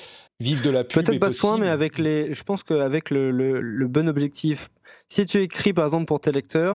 Vivre de la pub Peut-être pas possible. soin, mais avec les, je pense qu'avec le, le, le bon objectif. Si tu écris par exemple pour tes lecteurs.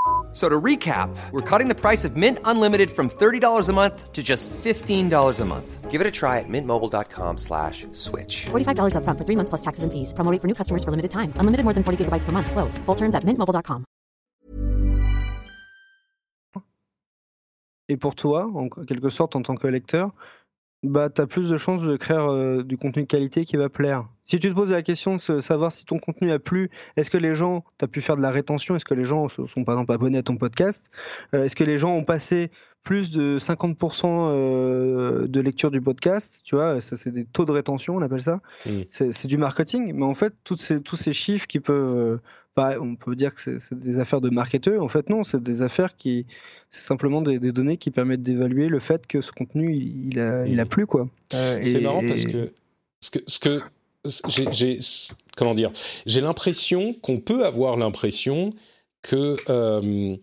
So to recap, we're cutting the price of Mint Unlimited from $30 a month to just $15 a month. Give it a try at mintmobile.com slash switch. $45 up front for three months plus taxes and fees. Promo for new customers for limited time. Unlimited more than 40 gigabytes per month. Slows. Full terms at mintmobile.com. Et pour toi, en quelque sorte, en tant que lecteur, bah, tu as plus de chances de créer euh, du contenu de qualité qui va plaire. Si tu te poses la question de savoir si ton contenu a plu, est-ce que les gens, tu as pu faire de la rétention, est-ce que les gens sont par exemple abonnés à ton podcast, euh, est-ce que les gens ont passé plus de 50% euh, de lecture du podcast, tu vois, ça c'est des taux de rétention, on appelle ça. C'est du marketing, mais en fait, toutes ces, tous ces chiffres qui peuvent on peut dire que c'est des affaires de marketeurs. En fait, non, c'est des affaires qui, c'est simplement des, données qui permettent d'évaluer le fait que ce contenu, il, a, il a plu, quoi. Euh, c'est marrant parce que ce que, ce que j'ai, comment dire, j'ai l'impression qu'on peut avoir l'impression que euh,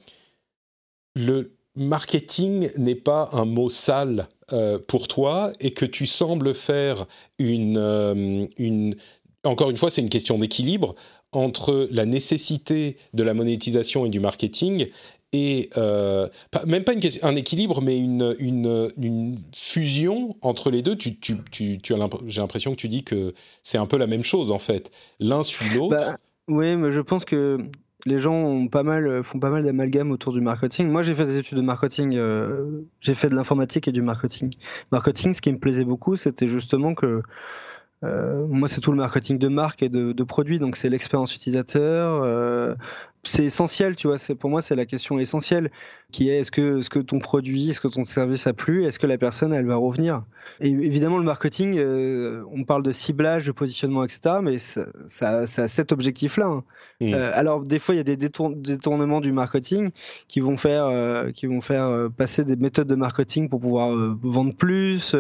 le marketing n'est pas un mot sale euh, pour toi et que tu sembles faire une, une encore une fois, c'est une question d'équilibre entre la nécessité de la monétisation et du marketing et euh, même pas une, un équilibre, mais une, une, fusion entre les deux. Tu, tu, tu, tu j'ai l'impression que tu dis que c'est un peu la même chose en fait. L'un suit l'autre. Bah, oui, mais je pense que les gens font pas mal d'amalgames autour du marketing. Moi, j'ai fait des études de marketing, euh, j'ai fait de l'informatique et du marketing. Marketing, ce qui me plaisait beaucoup, c'était justement que euh, moi, c'est tout le marketing de marque et de, de produit, donc c'est l'expérience utilisateur. C'est essentiel, tu vois. C'est pour moi, c'est la question essentielle qui est est-ce que, est-ce que ton produit, est-ce que ton service a plu, est-ce que la personne, elle va revenir? Et évidemment, le marketing, euh, on parle de ciblage, de positionnement, etc. Mais ça, ça, ça a cet objectif-là. Hein. Mmh. Euh, alors, des fois, il y a des détournements du marketing qui vont faire, euh, qui vont faire passer des méthodes de marketing pour pouvoir vendre plus.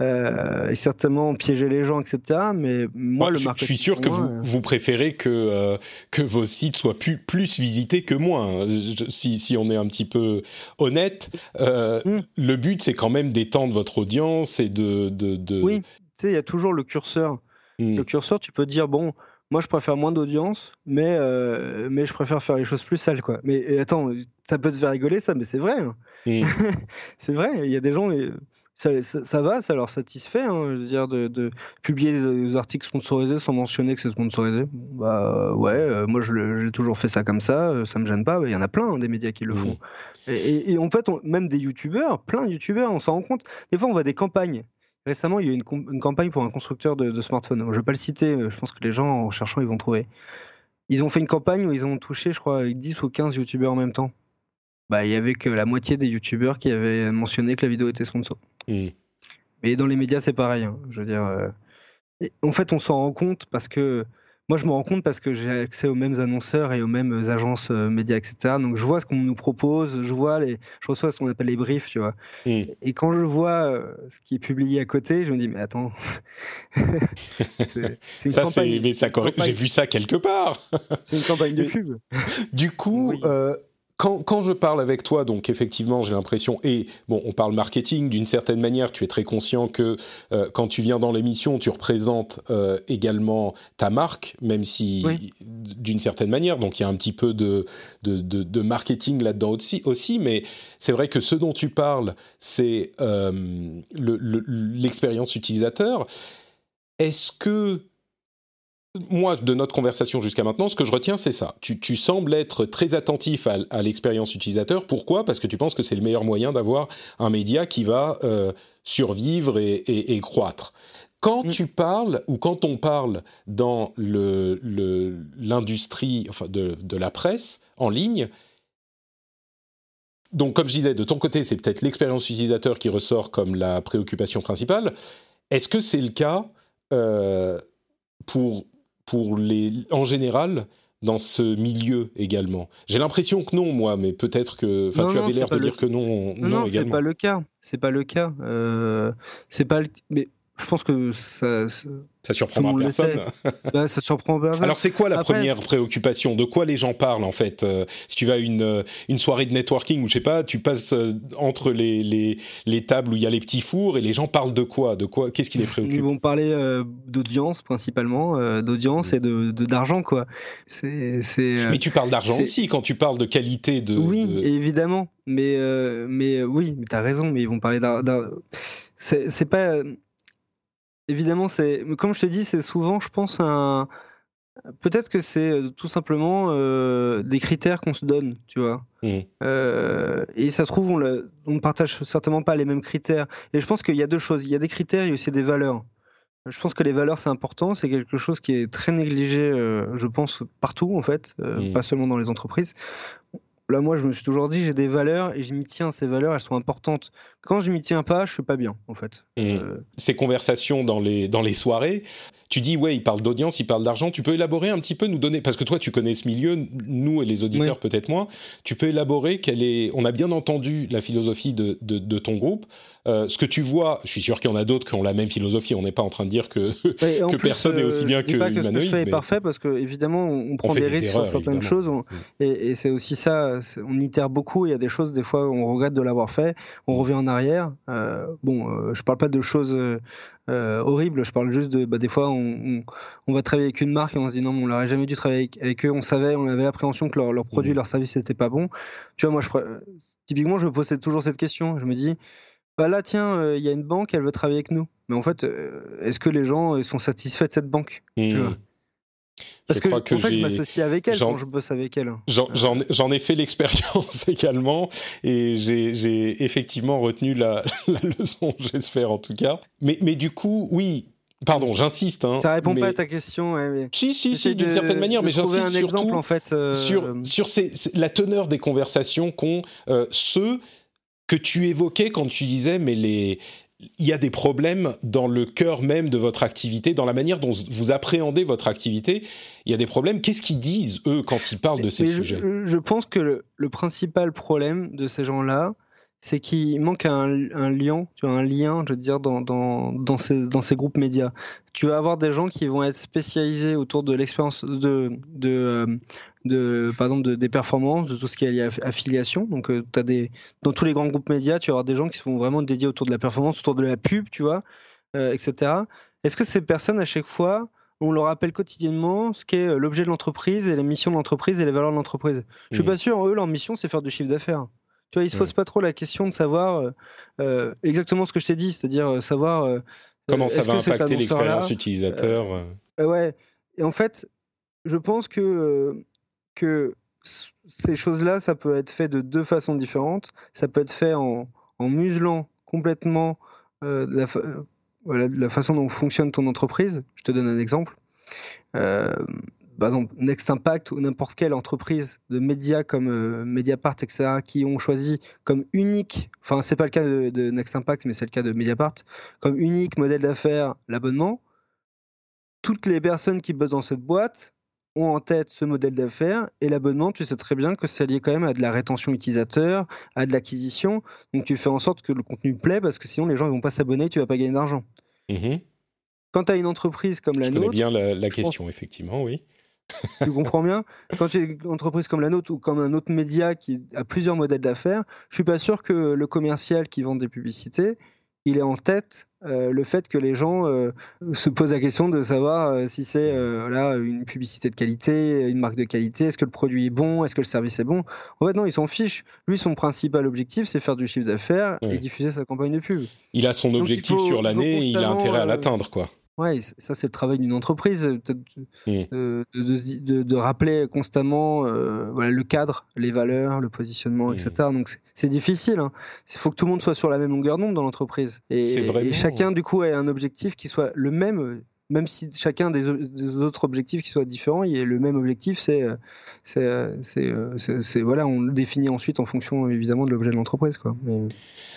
Euh, et certainement piéger les gens, etc. Mais moi, le marketing. Je suis sûr que vous, vous préférez que, que vos sites soient plus, plus visités que moins. si, si on est un petit peu honnête, euh, mm. le but c'est quand même d'étendre votre audience et de. de, Oui, tu sais, il y a toujours le curseur. Mm. Le curseur, tu peux dire bon. Moi, je préfère moins d'audience, mais, euh, mais je préfère faire les choses plus sales, quoi. Mais attends, ça peut te faire rigoler, ça, mais c'est vrai. Hein. Mm. c'est vrai, il y a des gens, ça, va, ça leur satisfait, hein, je veux dire, de, publier des, articles sponsorisés sans mentionner que c'est sponsorisé. Bah ouais, euh, moi j'ai toujours fait ça comme ça, euh, ça me gêne pas. Il y en a plein hein, des médias qui le font. Et, en fait, même des youtubeurs, plein de youtubeurs, on s'en rend compte. Des fois, on voit des campagnes. Récemment, il y a eu une, campagne pour un constructeur de, de smartphones. Je vais pas le citer, euh, je pense que les gens, en cherchant, ils vont trouver. Ils ont fait une campagne où ils ont touché, je crois, 10 ou 15 youtubeurs en même temps bah, il y avait que la moitié des youtubeurs qui avaient mentionné que la vidéo était sponsor. Mmh. Mais dans les médias, c'est pareil. Hein. je veux dire, euh, en fait, on s'en rend compte parce que moi, je me rends compte parce que j'ai accès aux mêmes annonceurs et aux mêmes agences euh, médias, etc. Donc, je vois ce qu'on nous propose, je vois les, je reçois ce qu'on appelle les briefs, tu vois. Mmh. Et quand je vois euh, ce qui est publié à côté, je me dis, mais attends, c'est une ça, campagne. Mais ça, j'ai vu ça quelque part. c'est une campagne de pub. Du coup, quand, quand, je parle avec toi, donc effectivement, j'ai l'impression, et bon, on parle marketing d'une certaine manière, tu es très conscient que euh, quand tu viens dans l'émission, tu représentes euh, également ta marque, même si d'une certaine manière, donc il y a un petit peu de, de, de, de marketing là-dedans aussi, aussi, mais c'est vrai que ce dont tu parles, c'est euh, l'expérience utilisateur. Est-ce que moi, de notre conversation jusqu'à maintenant, ce que je retiens, c'est ça. Tu, sembles être très attentif à, l'expérience utilisateur. Pourquoi? Parce que tu penses que c'est le meilleur moyen d'avoir un média qui va euh, survivre et, croître. Quand mm. tu parles, ou quand on parle dans l'industrie enfin de, de la presse en ligne, donc comme je disais, de ton côté, c'est peut-être l'expérience utilisateur qui ressort comme la préoccupation principale. Est-ce que c'est le cas euh, pour pour les, en général dans ce milieu également J'ai l'impression que non, moi, mais peut-être que. Enfin, tu avais l'air de dire que non. Non, non, c'est pas le cas. C'est pas le cas. Euh, c'est pas. Le... Mais je pense que ça. Ça surprendra personne. bah, ça surprend personne. Alors, c'est quoi la première préoccupation? De quoi les gens parlent, en fait? Euh, Si tu vas à une, euh, une soirée de networking, ou je sais pas, tu passes euh, entre les, les, les, tables où il y a les petits fours et les gens parlent de quoi? De quoi? Qu'est-ce qui les préoccupe? Ils vont parler d'audience, principalement, d'audience et d'argent, de, d'argent quoi. C'est, Mais tu parles d'argent aussi quand tu parles de qualité de. Oui, évidemment. Mais, mais oui, tu as raison, mais ils vont parler d'argent. C'est pas évidemment, c'est comme je te dis, c'est souvent, je pense, un. Peut-être que c'est euh, tout simplement euh, des critères qu'on se donne, tu vois. Mmh. Euh, et ça se trouve, on ne partage certainement pas les mêmes critères. Et je pense qu'il y a deux choses. Il y a des critères et aussi des valeurs. Je pense que les valeurs, c'est important. C'est quelque chose qui est très négligé, je pense, partout, en fait, mmh. pas seulement dans les entreprises. Là, moi, je me suis toujours dit, j'ai des valeurs et je m'y tiens. Ces valeurs, elles sont importantes. Quand je m'y tiens pas, je suis pas bien, en fait. Mmh. Euh, Ces conversations dans les, dans les soirées, tu dis, ouais, il parle d'audience, il parle d'argent. Tu peux élaborer un petit peu, nous donner, parce que toi, tu connais ce milieu, nous et les auditeurs peut-être moins. Tu peux élaborer quelle est. On a bien entendu la philosophie de, de, de ton groupe. Euh, ce que tu vois, je suis sûr qu'il y en a d'autres qui ont la même philosophie. On n'est pas en train de dire que, que personne n'est aussi bien que pas que ce que je fais est parfait parce que évidemment, on prend des, risques sur certaines choses. Mmh. et, et c'est aussi ça. On itère beaucoup. Il y a des choses, des fois, on regrette de l'avoir fait. On revient en arrière. Euh, bon, euh, je parle pas de choses euh, horrible. Je parle juste de, bah, des fois, on, on, va travailler avec une marque et on se dit non, on n'aurait jamais dû travailler avec, eux. On savait, on avait l'appréhension que leur, leur produit, mmh. leur service n'était pas bon. Tu vois, moi, je, typiquement, je me pose toujours cette question. Je me dis, bah là, tiens, euh, il y a une banque, elle veut travailler avec nous. Mais en fait, euh, est-ce que les gens sont satisfaits de cette banque tu mmh. vois? Parce que, en fait, je m'associe avec elle quand je bosse avec elle. J'en ai fait l'expérience également et j'ai effectivement retenu la, la leçon, j'espère en tout cas. Mais, mais du coup, oui, Pardon, j'insiste. Hein, ça répond pas à ta question. Si, si, si, d'une certaine manière, mais j'insiste surtout en fait, euh, sur, sur la teneur des conversations qu'ont euh, ceux que tu évoquais quand tu disais, mais les, il y a des problèmes dans le cœur même de votre activité, dans la manière dont vous appréhendez votre activité. Il y a des problèmes. Qu'est-ce qu'ils disent, eux, quand ils parlent de ces sujets? je, pense que le, principal problème de ces gens-là, c'est qu'il manque un, lien, tu vois, un lien, je veux dire, dans, dans, dans, ces, dans ces groupes médias. Tu vas avoir des gens qui vont être spécialisés autour de l'expérience de, de, euh, de, par exemple, de, des performances, de tout ce qui est lié à affiliation. Donc, euh, as des, dans tous les grands groupes médias, tu vas avoir des gens qui sont vraiment dédiés autour de la performance, autour de la pub, tu vois, euh, etc. Est-ce que ces personnes, à chaque fois, on leur rappelle quotidiennement ce qu'est l'objet de l'entreprise et la mission de l'entreprise et les valeurs de l'entreprise? Je suis mmh. pas sûr, eux, leur mission, c'est faire du chiffre d'affaires. Tu vois, ils se posent pas trop la question de savoir euh, euh, exactement ce que je t'ai dit, c'est-à-dire euh, savoir comment ça va impacter l'expérience utilisateur? ouais. Et en fait, je pense que que ces choses-là, ça peut être fait de deux façons différentes. Ça peut être fait en, muselant complètement la, la, façon dont fonctionne ton entreprise. Je te donne un exemple par exemple Next Impact ou n'importe quelle entreprise de médias comme euh, Mediapart, etc., qui ont choisi comme unique, enfin c'est pas le cas de, Next Impact, mais c'est le cas de Mediapart, comme unique modèle d'affaires l'abonnement, toutes les personnes qui bossent dans cette boîte ont en tête ce modèle d'affaires et l'abonnement, tu sais très bien que c'est lié quand même à de la rétention utilisateur, à de l'acquisition, donc tu fais en sorte que le contenu plaît parce que sinon les gens ne vont pas s'abonner, tu vas pas gagner d'argent. Mmh Quand tu as une entreprise comme la je nôtre. bien la, question, effectivement, oui. tu comprends bien Quand tu une entreprise comme la nôtre ou comme un autre média qui a plusieurs modèles d'affaires, je suis pas sûr que le commercial qui vend des publicités, il est en tête euh, le fait que les gens euh, se posent la question de savoir euh, si c'est voilà, une publicité de qualité, une marque de qualité, est-ce que le produit est bon, est-ce que le service est bon? En fait, non, il s'en fiche. Lui, son principal objectif, c'est faire du chiffre d'affaires et diffuser sa campagne de pub. Il a son objectif sur l'année, il a intérêt à l'atteindre, quoi. Ouais, ça c'est le travail d'une entreprise, euh, de, de, rappeler constamment euh, voilà, le cadre, les valeurs, le positionnement, etc. Donc c'est difficile. Hein. Il faut que tout le monde soit sur la même longueur d'onde dans l'entreprise. Et, et, chacun du coup ait un objectif qui soit le même même si chacun des, autres objectifs qui soient différents, il y a le même objectif, c'est, c'est, c'est, voilà, on le définit ensuite en fonction évidemment de l'objet de l'entreprise,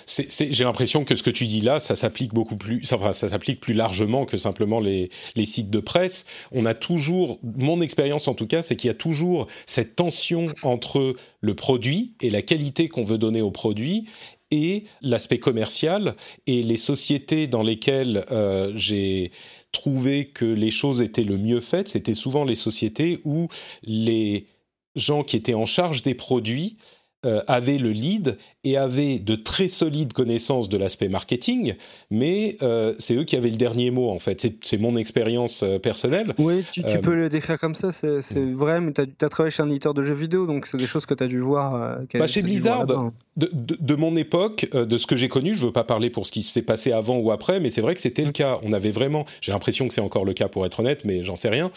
j'ai l'impression que ce que tu dis là, ça s'applique beaucoup plus, ça, s'applique plus largement que simplement les, sites de presse. On a toujours, mon expérience en tout cas, c'est qu'il y a toujours cette tension entre le produit et la qualité qu'on veut donner au produit et l'aspect commercial et les sociétés dans lesquelles euh, j'ai trouvé que les choses étaient le mieux faites, c'était souvent les sociétés où les gens qui étaient en charge des produits euh, avaient le lead et avaient de très solides connaissances de l'aspect marketing, mais euh, c'est eux qui avaient le dernier mot en fait. C'est mon expérience euh, personnelle. Oui, tu, peux le décrire comme ça, c'est mm. vrai, mais tu as, travaillé chez un éditeur de jeux vidéo, donc c'est des choses que tu as dû voir. Bah, chez Blizzard, de, de, mon époque, de ce que j'ai connu, je ne veux pas parler pour ce qui s'est passé avant ou après, mais c'est vrai que c'était le mm. cas. On avait vraiment, j'ai l'impression que c'est encore le cas pour être honnête, mais j'en sais rien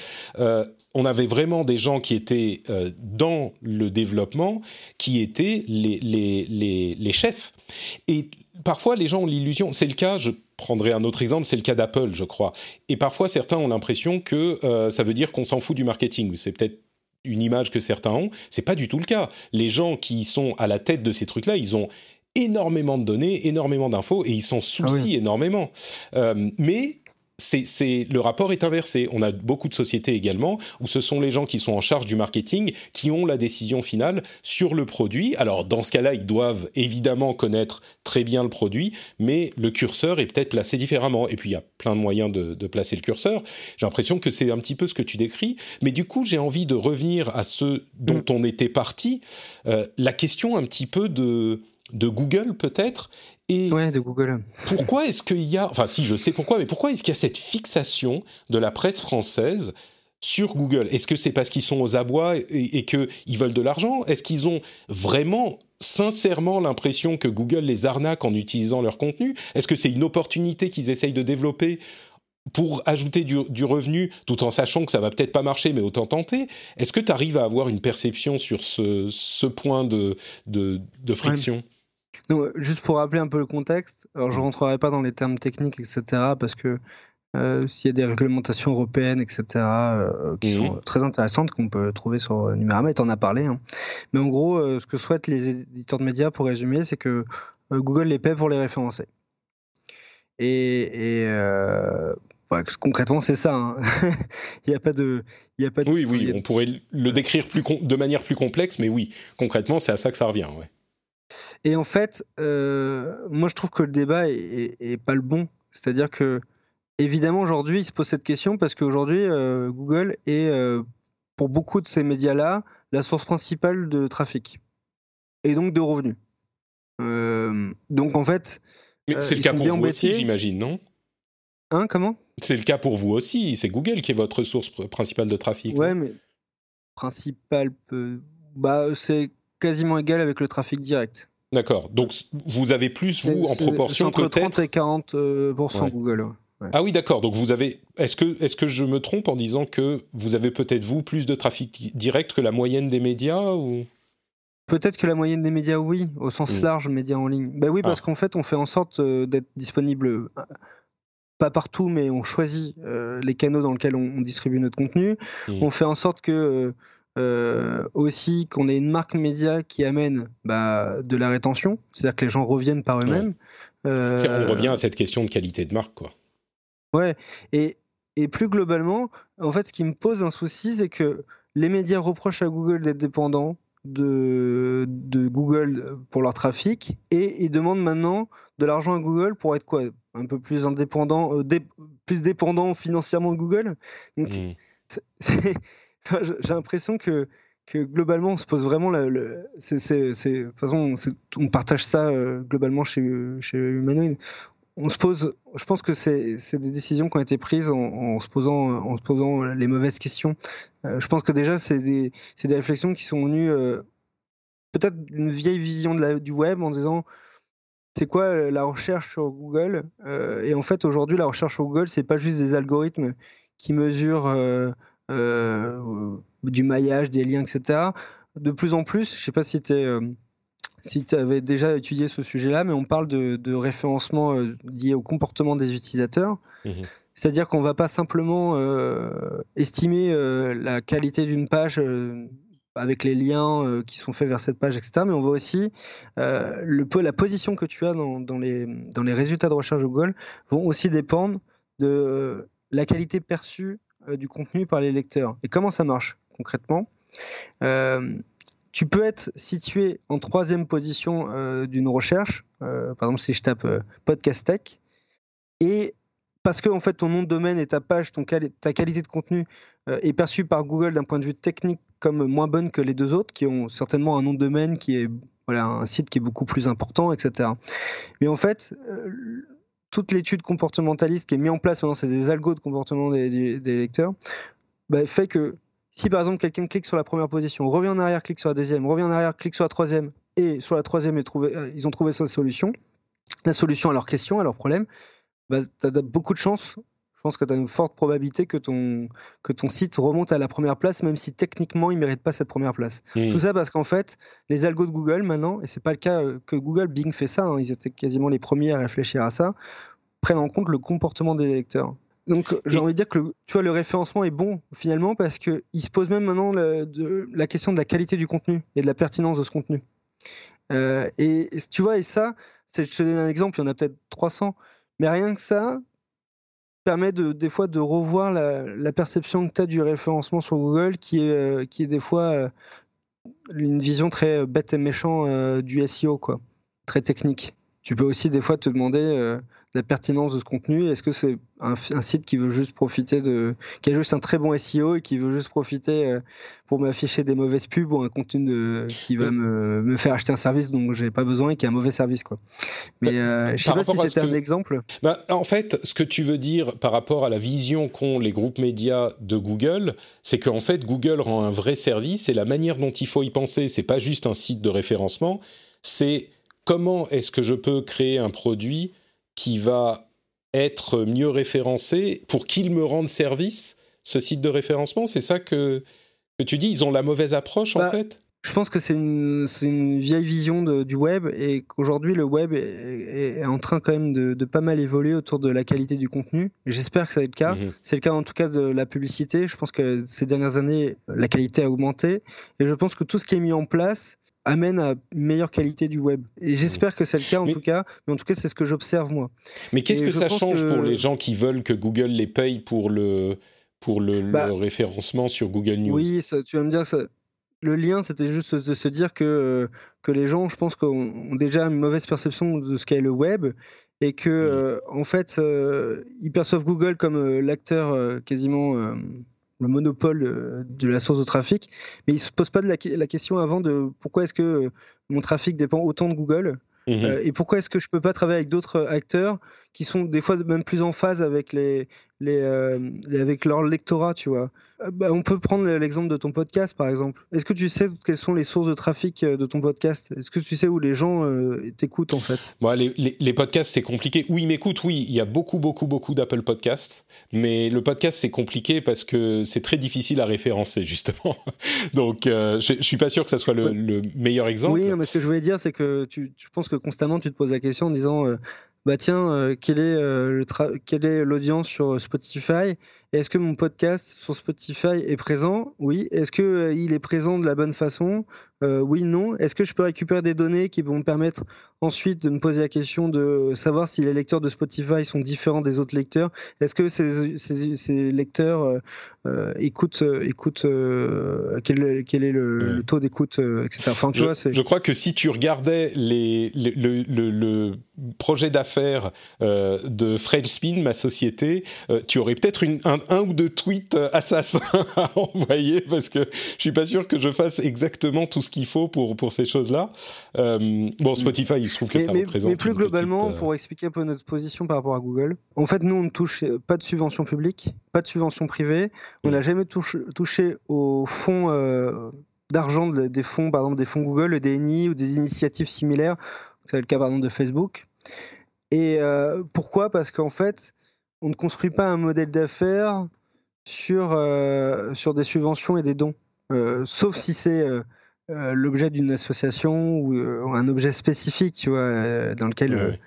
on avait vraiment des gens qui étaient euh, dans le développement, qui étaient les, les, les, chefs. Et parfois, les gens ont l'illusion, c'est le cas, je prendrai un autre exemple, c'est le cas d'Apple, je crois. Et parfois, certains ont l'impression que euh, ça veut dire qu'on s'en fout du marketing. C'est peut-être une image que certains ont. C'est pas du tout le cas. Les gens qui sont à la tête de ces trucs-là, ils ont énormément de données, énormément d'infos et ils s'en soucient ah énormément. Euh, mais c'est, le rapport est inversé. On a beaucoup de sociétés également où ce sont les gens qui sont en charge du marketing qui ont la décision finale sur le produit. Alors dans ce cas-là, ils doivent évidemment connaître très bien le produit, mais le curseur est peut-être placé différemment. Et puis il y a plein de moyens de, placer le curseur. J'ai l'impression que c'est un petit peu ce que tu décris, mais du coup j'ai envie de revenir à ce dont mm. on était parti. Euh, la question un petit peu de de Google peut-être et ouais, de Google. Pourquoi est-ce qu'il y a, enfin si je sais pourquoi, mais pourquoi est-ce qu'il y a cette fixation de la presse française sur Google? Est-ce que c'est parce qu'ils sont aux abois et, et qu'ils veulent de l'argent? Est-ce qu'ils ont vraiment sincèrement l'impression que Google les arnaque en utilisant leur contenu? Est-ce que c'est une opportunité qu'ils essayent de développer pour ajouter du, revenu, tout en sachant que ça va peut-être pas marcher, mais autant tenter? Est-ce que tu arrives à avoir une perception sur ce, point de, de, friction? Juste pour rappeler un peu le contexte, alors je rentrerai pas dans les termes techniques, etc., parce que euh, s'il y a des réglementations européennes, etc., euh, qui sont très intéressantes, qu'on peut trouver sur Numérama, tu en as parlé. Hein. Mais en gros, euh, ce que souhaitent les éditeurs de médias, pour résumer, c'est que Google les paie pour les référencer. Et, concrètement, c'est ça. Hein. il n'y a pas de, il y a pas de. Oui, oui, on pourrait le décrire plus de manière plus complexe, mais oui, concrètement, c'est à ça que ça revient. Ouais. Et en fait, euh, moi je trouve que le débat est, pas le bon. C'est-à-dire que, évidemment, aujourd'hui, il se pose cette question parce qu'aujourd'hui, euh, Google est, euh, pour beaucoup de ces médias-là, la source principale de trafic et donc de revenus. donc en fait. Mais c'est le cas pour vous aussi, j'imagine, non? Hein, comment? C'est le cas pour vous aussi. C'est Google qui est votre source principale de trafic. Ouais, mais principale, bah, c'est quasiment égal avec le trafic direct. D'accord. Donc vous avez plus vous en proportion entre 30 et 40 euh, Google. Ah oui, d'accord. Donc vous avez. Est-ce que est-ce que je me trompe en disant que vous avez peut-être vous plus de trafic direct que la moyenne des médias ou? Peut-être que la moyenne des médias, oui, au sens mm. large, médias en ligne. Ben oui, parce ah. qu'en fait, on fait en sorte euh, d'être disponible, euh, pas partout, mais on choisit les canaux dans lesquels on, distribue notre contenu. Mm. On fait en sorte que euh, aussi qu'on ait une marque média qui amène bah, de la rétention, c'est-à-dire que les gens reviennent par eux-mêmes. Euh, on revient à cette question de qualité de marque, quoi. Ouais, et, et plus globalement, en fait, ce qui me pose un souci, c'est que les médias reprochent à Google d'être dépendants de, de, Google pour leur trafic et ils demandent maintenant de l'argent à Google pour être quoi? Un peu plus indépendant, euh, plus dépendant financièrement de Google? Donc, mmh. c'est j'ai l'impression que, que globalement, on se pose vraiment la. Le, c'est, de toute façon, on partage ça euh, globalement chez, chez Humanoid. On se pose, je pense que c'est, des décisions qui ont été prises en, se, posant, en se posant les mauvaises questions. Euh, je pense que déjà, c'est des, des réflexions qui sont venues euh, peut-être d'une vieille vision de la, du web en disant c'est quoi la recherche sur Google Et en fait, aujourd'hui, la recherche sur Google, c'est pas juste des algorithmes qui mesurent du maillage, des liens, etc. De plus en plus, je sais pas si tu euh, si avais déjà étudié ce sujet-là, mais on parle de, référencement lié au comportement des utilisateurs. Mhm. C'est-à-dire qu'on ne va pas simplement estimer la qualité d'une page avec les liens qui sont faits vers cette page, etc. Mais on va aussi le, la position que tu as dans, dans, les, dans les résultats de recherche Google vont aussi dépendre de la qualité perçue du contenu par les lecteurs. Et comment ça marche concrètement tu peux être situé en troisième position euh, d'une recherche, euh, par exemple si je tape euh, podcast tech, et parce que en fait ton nom de domaine et ta page, ta qualité de contenu est perçue par Google d'un point de vue technique comme moins bonne que les deux autres, qui ont certainement un nom de domaine qui est un site qui est beaucoup plus important, etc. Mais en fait, toute l'étude comportementaliste qui est mise en place maintenant, c'est des algos de comportement des, lecteurs, bah, fait que si par exemple quelqu'un clique sur la première position, revient en arrière, clique sur la deuxième, revient en arrière, clique sur la troisième, et sur la troisième, euh, ils ont trouvé sa solution, la solution à leur question, à leur problème, bah, tu as beaucoup de chances. Je pense que tu as une forte probabilité que ton, que ton site remonte à la première place, même si techniquement il ne mérite pas cette première place. Mmh. Tout ça parce qu'en fait, les algos de Google maintenant, et c'est pas le cas euh, que Google, Bing fait ça, hein, ils étaient quasiment les premiers à réfléchir à ça, prennent en compte le comportement des lecteurs. Donc j'ai envie de dire que le, tu vois, le référencement est bon finalement parce qu'il se pose même maintenant la, question de la qualité du contenu et de la pertinence de ce contenu. Euh, et, tu vois, et ça, je te donne un exemple, il y en a peut-être 300, mais rien que ça permet de, des fois de revoir la, perception que tu as du référencement sur Google qui est, euh, qui est des fois euh, une vision très bête et méchant du SEO, quoi, très technique. Tu peux aussi des fois te demander la pertinence de ce contenu Est-ce que c'est un, site qui veut juste profiter de, qui a juste un très bon SEO et qui veut juste profiter euh, pour m'afficher des mauvaises pubs ou un contenu de, qui va me, me, faire acheter un service dont j'ai pas besoin et qui est un mauvais service quoi. Mais bah, euh, je sais pas si c'était un exemple. Bah, en fait, ce que tu veux dire par rapport à la vision qu'ont les groupes médias de Google, c'est qu'en fait Google rend un vrai service et la manière dont il faut y penser, c'est pas juste un site de référencement, c'est comment est-ce que je peux créer un produit qui va être mieux référencé pour qu'il me rende service, ce site de référencement? C'est ça que, que tu dis? Ils ont la mauvaise approche en bah, fait? je pense que c'est une, une, vieille vision du web et qu'aujourd'hui le web est, est, en train quand même de, de, pas mal évoluer autour de la qualité du contenu. J'espère que ça va être le cas. Mhm. C'est le cas en tout cas de la publicité. Je pense que ces dernières années, la qualité a augmenté et je pense que tout ce qui est mis en place amène à une meilleure qualité du web. Et j'espère que c'est le cas en tout cas, mais en tout cas c'est ce que j'observe moi. Mais qu'est-ce que ça change pour les gens qui veulent que Google les paye pour le, pour le, bah, référencement sur Google News? Oui, tu vas me dire, ça, le lien c'était juste de se dire que, que les gens, je pense, ont déjà une mauvaise perception de ce qu'est le web et que euh, en fait euh, ils perçoivent Google comme euh, l'acteur quasiment le monopole euh, de la source de trafic, mais il ne se pose pas de la, question avant de pourquoi est-ce que euh, mon trafic dépend autant de Google mmh euh, et pourquoi est-ce que je ne peux pas travailler avec d'autres acteurs qui sont des fois même plus en phase avec les, les, euh, avec leur lectorat, tu vois. Euh, bah, on peut prendre l'exemple de ton podcast, par exemple. Est-ce que tu sais quelles sont les sources de trafic euh, de ton podcast? Est-ce que tu sais où les gens t'écoutent, en fait? Bon, les, les, podcasts, c'est compliqué. Oui, ils m'écoutent, oui. Il y a beaucoup, beaucoup, beaucoup d'Apple Podcasts. Mais le podcast, c'est compliqué parce que c'est très difficile à référencer, justement. Donc, je, ne suis pas sûr que ça soit le, meilleur exemple. Oui, mais ce que je voulais dire, c'est que tu, je pense que constamment, tu te poses la question en disant bah tiens, euh, euh, le quelle est l'audience sur Spotify? Est-ce que mon podcast sur Spotify est présent? Oui. Est-ce qu'il euh, il est présent de la bonne façon? Euh, Oui, non. Est-ce que je peux récupérer des données qui vont me permettre ensuite de me poser la question de savoir si les lecteurs de Spotify sont différents des autres lecteurs? Est-ce que ces, ces, lecteurs euh, écoutent, écoutent quel, quel, est le, taux d'écoute, etc. Enfin, tu je, vois, je crois que si tu regardais les, le, le, projet d'affaires de French Spin, ma société, tu aurais peut-être un, un ou deux tweets euh, assassins à envoyer parce que je suis pas sûr que je fasse exactement tout ce qu'il faut pour pour ces choses-là. Euh, bon, Spotify, il se trouve que ça représente. Mais plus globalement, euh, pour expliquer un peu notre position par rapport à Google, en fait, nous, on ne touche pas de subventions publiques, pas de subventions privées. On n'a jamais touché, touché aux fonds d'argent des fonds, par exemple des fonds Google, le DNI ou des initiatives similaires. C'est le cas par exemple de Facebook. Et pourquoi? Parce qu'en fait, on ne construit pas un modèle d'affaires sur, euh, sur des subventions et des dons. Euh, sauf si c'est euh, l'objet d'une association ou un objet spécifique, tu vois, dans lequel.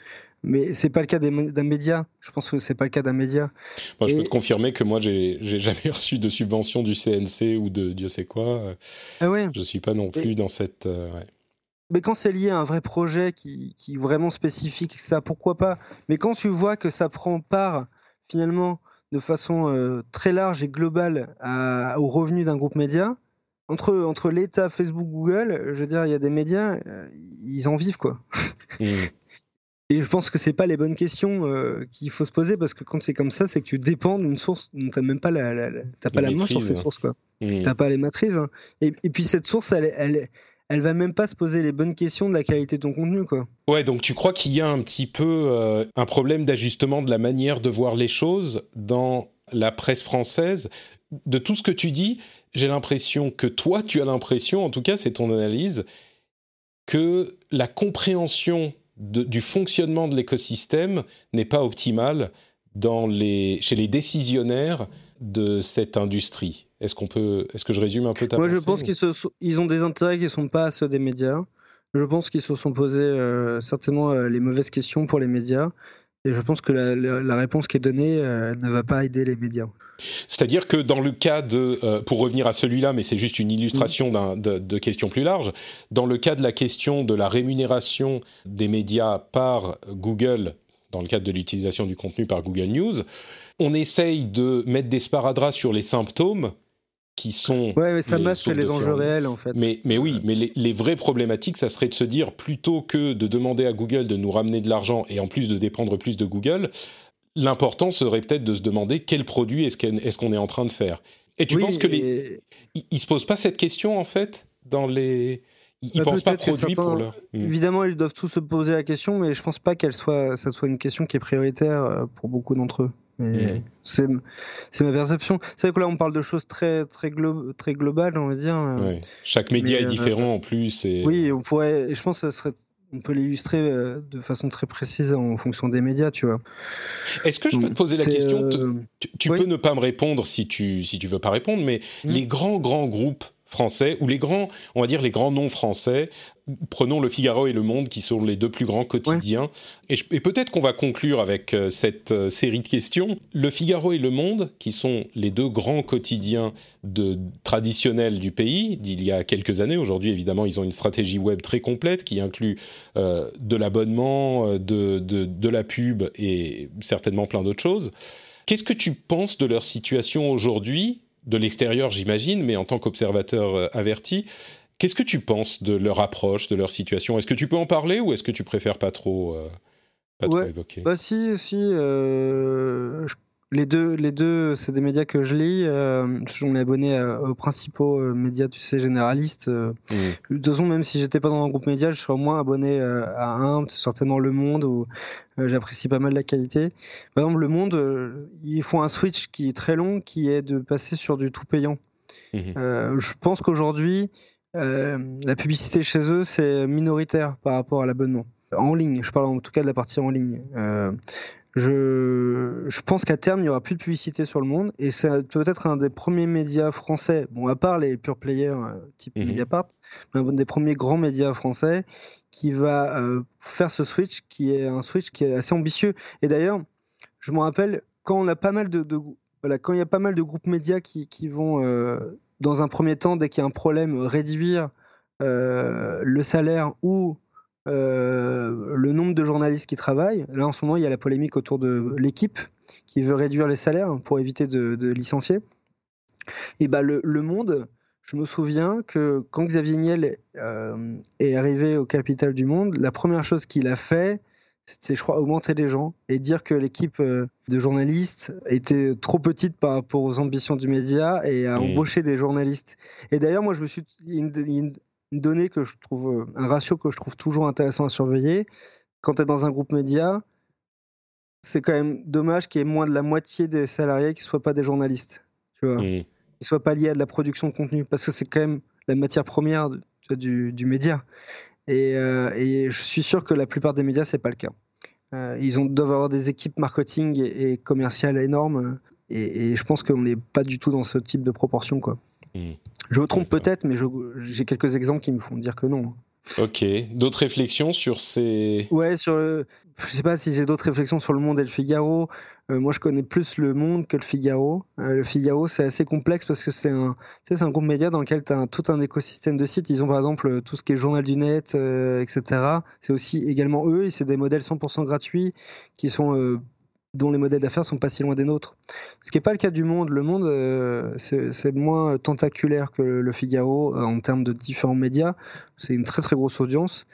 mais c'est pas le cas d'un média. Je pense que c'est pas le cas d'un média. Moi, je peux te confirmer que moi, j'ai jamais reçu de subvention du CNC ou de Dieu sait quoi. Ah ouais. Je suis pas non plus dans cette. Mais quand c'est lié à un vrai projet qui, qui est vraiment spécifique, ça, pourquoi pas? Mais quand tu vois que ça prend part finalement de façon euh, très large et globale à, aux revenus d'un groupe média, entre, entre l'État, Facebook, Google, je veux dire, il y a des médias, euh, ils en vivent quoi. Mmh. Et je pense que c'est pas les bonnes questions euh, qu'il faut se poser parce que quand c'est comme ça, c'est que tu dépends d'une source dont t'as même pas la, la, pas la main sur ces sources quoi. Mmh. T'as pas les matrices. Hein. Et, et, puis cette source, elle, elle, elle va même pas se poser les bonnes questions de la qualité de ton contenu, quoi. Ouais, donc tu crois qu'il y a un petit peu euh, un problème d'ajustement de la manière de voir les choses dans la presse française? De tout ce que tu dis, j'ai l'impression que toi, tu as l'impression, en tout cas, c'est ton analyse, que la compréhension du fonctionnement de l'écosystème n'est pas optimale dans les, chez les décisionnaires de cette industrie. Est-ce qu'on peut, est-ce que je résume un peu ta Moi, je pense qu'ils ils ont des intérêts qui ne sont pas ceux des médias. Je pense qu'ils se sont posés euh, certainement euh, les mauvaises questions pour les médias. Et je pense que la, réponse qui est donnée euh, ne va pas aider les médias. C'est-à-dire que dans le cas de, pour revenir à celui-là, mais c'est juste une illustration de, de questions plus larges, dans le cas de la question de la rémunération des médias par Google dans le cadre de l'utilisation du contenu par Google News, on essaye de mettre des sparadraps sur les symptômes qui sont. Ouais, mais ça masque les enjeux réels en fait. Mais, mais oui, mais les, vraies problématiques, ça serait de se dire plutôt que de demander à Google de nous ramener de l'argent et en plus de dépendre plus de Google, l'important serait peut-être de se demander quel produit est-ce qu'on est, en train de faire. Et tu penses que les. Ils, se posent pas cette question en fait dans les. Ils ne bah, pensent pas produit pour leur. Hmm. Évidemment, ils doivent tous se poser la question, mais je pense pas qu'elle soit, ça soit une question qui est prioritaire euh, pour beaucoup d'entre eux. Mm. C'est ma perception. C'est vrai que là, on parle de choses très, très, très globales, on va dire. Chaque média est euh, différent en plus. Et... Oui, on pourrait. je pense que serait on peut l'illustrer euh, de façon très précise en fonction des médias, tu vois. Est-ce que je peux te poser la question euh, Tu, peux ne pas me répondre si tu si tu veux pas répondre, mais mm. les grands grands groupes français ou les grands, on va dire les grands noms français. Prenons Le Figaro et Le Monde qui sont les deux plus grands quotidiens. Et, peut-être qu'on va conclure avec euh, cette euh, série de questions. Le Figaro et Le Monde, qui sont les deux grands quotidiens de, traditionnels du pays d'il y a quelques années. Aujourd'hui, évidemment, ils ont une stratégie web très complète qui inclut euh, de l'abonnement, de, de, de la pub et certainement plein d'autres choses. Qu'est-ce que tu penses de leur situation aujourd'hui? De l'extérieur, j'imagine, mais en tant qu'observateur averti, qu'est-ce que tu penses de leur approche, de leur situation? Est-ce que tu peux en parler ou est-ce que tu préfères pas trop, euh, pas trop évoquer? Bah si, si. Euh, les deux, les deux c'est des médias que je lis. Euh, on est abonné aux principaux euh, médias, tu sais, généralistes. Euh. Mmh. De toute façon, même si j'étais pas dans un groupe média, je serais au moins abonné à un, certainement Le Monde, où j'apprécie pas mal la qualité. Par exemple, Le Monde, ils font un switch qui est très long, qui est de passer sur du tout payant. Mmh je pense qu'aujourd'hui, la publicité chez eux, c'est minoritaire par rapport à l'abonnement en ligne. Je parle en tout cas de la partie en ligne. Euh, je, je pense qu'à terme, il n'y aura plus de publicité sur le monde et c'est peut-être un des premiers médias français, bon, à part les pure players euh, type mhm. Mediapart, mais un des premiers grands médias français qui va euh, faire ce switch qui est un switch qui est assez ambitieux. Et d'ailleurs, je me rappelle quand on a pas mal de, voilà, quand il y a pas mal de groupes médias qui, qui vont, euh, dans un premier temps, dès qu'il y a un problème, réduire le salaire ou euh, le nombre de journalistes qui travaillent. Là, en ce moment, il y a la polémique autour de l'équipe qui veut réduire les salaires pour éviter de, licencier. Et bah, le, Monde, je me souviens que quand Xavier Niel euh, est arrivé au capital du Monde, la première chose qu'il a fait, c'est, je crois, augmenter les gens et dire que l'équipe euh, de journalistes était trop petite par rapport aux ambitions du média et à mmh. embaucher des journalistes. Et d'ailleurs, moi, je me suis, une donnée que je trouve, euh, un ratio que je trouve toujours intéressant à surveiller. Quand tu es dans un groupe média, c'est quand même dommage qu'il y ait moins de la moitié des salariés qui ne soient pas des journalistes, tu vois, mmh. qui ne soient pas liés à de la production de contenu, parce que c'est quand même la matière première du, du, média. Et, euh, et, je suis sûr que la plupart des médias, c'est pas le cas. Euh, ils ont, doivent avoir des équipes marketing et, commerciales énormes, et, et je pense qu'on n'est pas du tout dans ce type de proportion, quoi. Je me trompe peut-être, mais j'ai quelques exemples qui me font dire que non. Ok. D'autres réflexions sur ces. Ouais, sur le. Je sais pas si j'ai d'autres réflexions sur le Monde et le Figaro. Euh, moi, je connais plus le Monde que le Figaro. Euh, le Figaro, c'est assez complexe parce que c'est un, tu sais, c'est un groupe média dans lequel tu as tout un écosystème de sites. Ils ont par exemple tout ce qui est journal du net, euh, etc. C'est aussi également eux. C'est des modèles 100% gratuits qui sont dont les modèles d'affaires sont pas si loin des nôtres. Ce qui n'est pas le cas du Monde. Le Monde, euh, c'est moins tentaculaire que le Figaro euh, en termes de différents médias. C'est une très très grosse audience.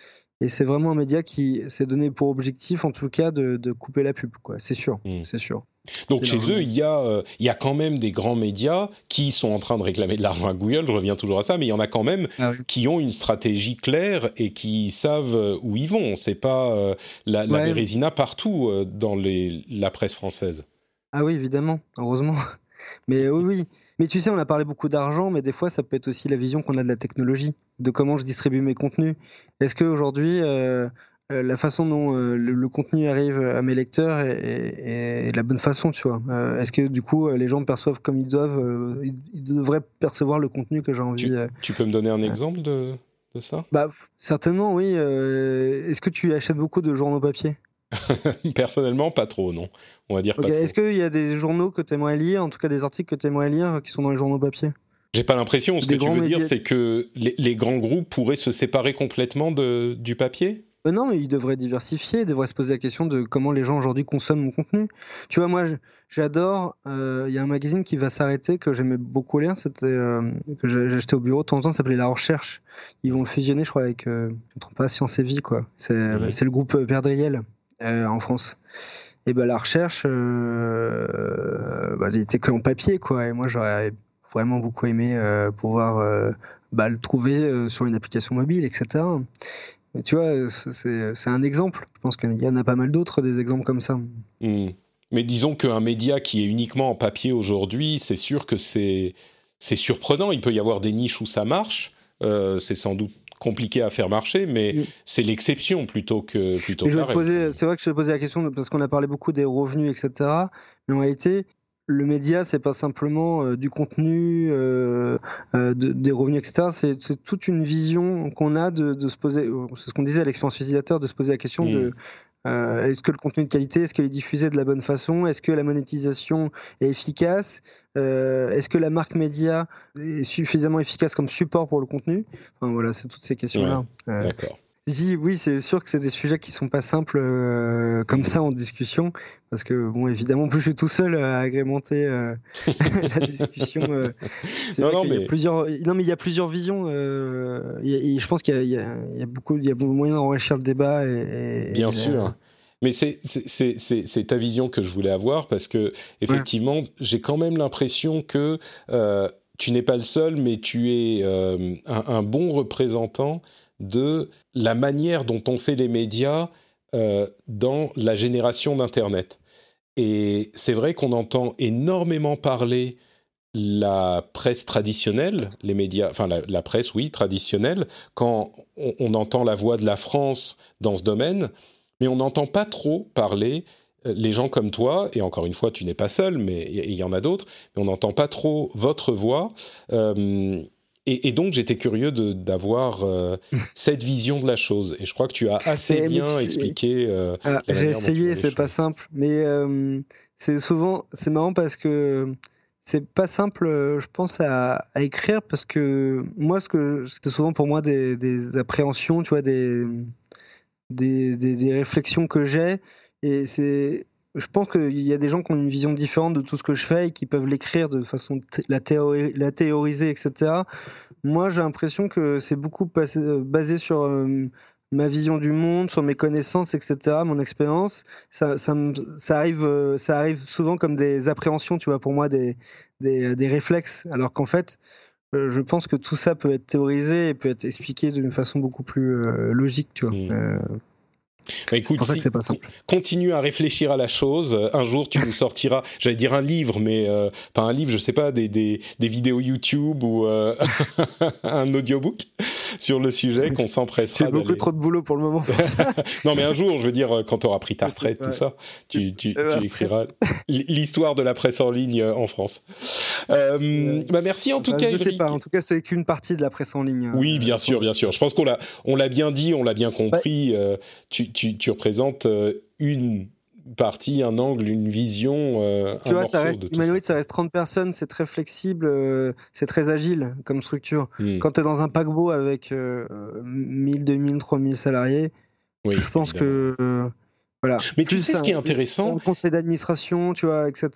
Et c'est vraiment un média qui s'est donné pour objectif, en tout cas, de, couper la pub. C'est sûr, hmm. c'est sûr. Donc chez eux, il y, a, euh, il y a quand même des grands médias qui sont en train de réclamer de l'argent à Google, je reviens toujours à ça, mais il y en a quand même ah qui ont une stratégie claire et qui savent euh, où ils vont. C'est pas euh, la, la Bérésina partout dans les, la presse française. Ah oui, évidemment, heureusement. Mais oui, oui. Mais tu sais, on a parlé beaucoup d'argent, mais des fois, ça peut être aussi la vision qu'on a de la technologie, de comment je distribue mes contenus. Est-ce qu'aujourd'hui, euh, euh, la façon dont euh, le, contenu arrive à mes lecteurs est, la bonne façon, tu vois? Est-ce que du coup, les gens perçoivent comme ils doivent Ils devraient percevoir le contenu que j'ai envie. Tu, tu, peux me donner un exemple de, de ça? Bah, Certainement, oui. Est-ce que tu achètes beaucoup de journaux papier? Personnellement, pas trop, non. On va dire pas Est-ce qu'il y a des journaux que tu aimerais lire, en tout cas des articles que tu aimerais lire qui sont dans les journaux papier? J'ai pas l'impression. Ce que tu veux dire, c'est que les, grands groupes pourraient se séparer complètement de, du papier? Euh, non, mais ils devraient diversifier, ils devraient se poser la question de comment les gens aujourd'hui consomment mon contenu. Tu vois, moi, j'adore. Euh, il y a un magazine qui va s'arrêter que j'aimais beaucoup lire, c'était euh, que j'ai acheté au bureau de temps en temps, ça s'appelait La Recherche. Ils vont le fusionner, je crois, avec, je ne trompe pas, Science et Vie, quoi. C'est le groupe Perdriel. Euh, en France. Et ben la recherche, euh, bah, était que en papier, quoi. Et moi, j'aurais vraiment beaucoup aimé euh, pouvoir bah, le trouver sur une application mobile, etc. tu vois, c'est un exemple. Je pense qu'il y en a pas mal d'autres, des exemples comme ça. Hmm. Mais disons qu'un média qui est uniquement en papier aujourd'hui, c'est sûr que c'est surprenant. Il peut y avoir des niches où ça marche. c'est sans doute compliqué à faire marcher, mais c'est l'exception plutôt que plutôt. C'est vrai que je vais poser la question parce qu'on a parlé beaucoup des revenus, etc. Mais en réalité, le média, c'est pas simplement euh, du contenu, euh, euh, des revenus, etc. C'est toute une vision qu'on a de, se poser. C'est ce qu'on disait à l'expérience utilisateur, de se poser la question de mm. Est-ce que le contenu de qualité, est-ce qu'il est diffusé de la bonne façon Est-ce que la monétisation est efficace Est-ce que la marque média est suffisamment efficace comme support pour le contenu? Enfin, Voilà, c'est toutes ces questions-là. D'accord oui, c'est sûr que c'est des sujets qui sont pas simples euh, comme ça en discussion, parce que bon, évidemment, plus je suis tout seul à agrémenter euh, la discussion. Euh, non, non, mais... Il y a plusieurs, non, mais il y a plusieurs visions. je pense qu'il y, y, a beaucoup, il y a beaucoup moyen d'enrichir le débat. Et, Bien sûr. Mais c'est ta vision que je voulais avoir parce que effectivement, j'ai quand même l'impression que tu n'es pas le seul, mais tu es un, un, bon représentant de la manière dont on fait les médias euh, dans la génération d'Internet. Et c'est vrai qu'on entend énormément parler la presse traditionnelle, les médias, enfin la, presse, oui, traditionnelle, quand on, entend la voix de la France dans ce domaine, mais on n'entend pas trop parler euh, les gens comme toi, et encore une fois, tu n'es pas seul, mais il y, en a d'autres, mais on n'entend pas trop votre voix. Euh, et, donc, j'étais curieux d'avoir euh, cette vision de la chose. Et je crois que tu as assez bien expliqué. Euh, ah, j'ai essayé, c'est pas simple. Mais euh, c'est souvent, c'est marrant parce que c'est pas simple, je pense, à, écrire parce que moi, ce que c'était souvent pour moi des, des, appréhensions, tu vois, des, des, des réflexions que j'ai. Et c'est je pense qu'il y a des gens qui ont une vision différente de tout ce que je fais et qui peuvent l'écrire de façon la, la théoriser, etc. Moi, j'ai l'impression que c'est beaucoup euh, basé sur euh, ma vision du monde, sur mes connaissances, etc., mon expérience. Ça, ça, ça, arrive, euh, ça arrive souvent comme des appréhensions, tu vois, pour moi, des, des, des réflexes, alors qu'en fait, je pense que tout ça peut être théorisé et peut être expliqué d'une façon beaucoup plus logique, tu vois. Mmh. Bah, écoute, pour ça si- que c'est pas simple. continue à réfléchir à la chose. Euh, Un jour, tu nous sortiras, j'allais dire un livre, mais euh, pas un livre, je sais pas, des, des, des vidéos YouTube ou euh, un audiobook sur le sujet qu'on s'empressera J'ai beaucoup trop de boulot pour le moment. Non, mais un jour, je veux dire, quand tu auras pris ta c'est retraite, tout ça, tu, tu, Euh, tu écriras l'histoire de la presse en ligne en France. Euh, bah merci en tout Enfin, cas, je sais pas. En tout cas, c'est qu'une partie de la presse en ligne. Oui, euh, bien sûr, bien sûr. Je pense qu'on l'a, on l'a bien dit, on l'a bien compris. tu, tu, tu représentes euh, une partie, un angle, une vision, euh, Tu un vois, ça reste humanoïde, ça reste 30 personnes, c'est très flexible, euh, c'est très agile comme structure. Hmm. Quand tu es dans un paquebot avec euh, 1000, 2000, 3000 salariés, Oui, je pense évidemment. que voilà. Mais tu sais ce qui est intéressant conseil d'administration, tu vois, etc.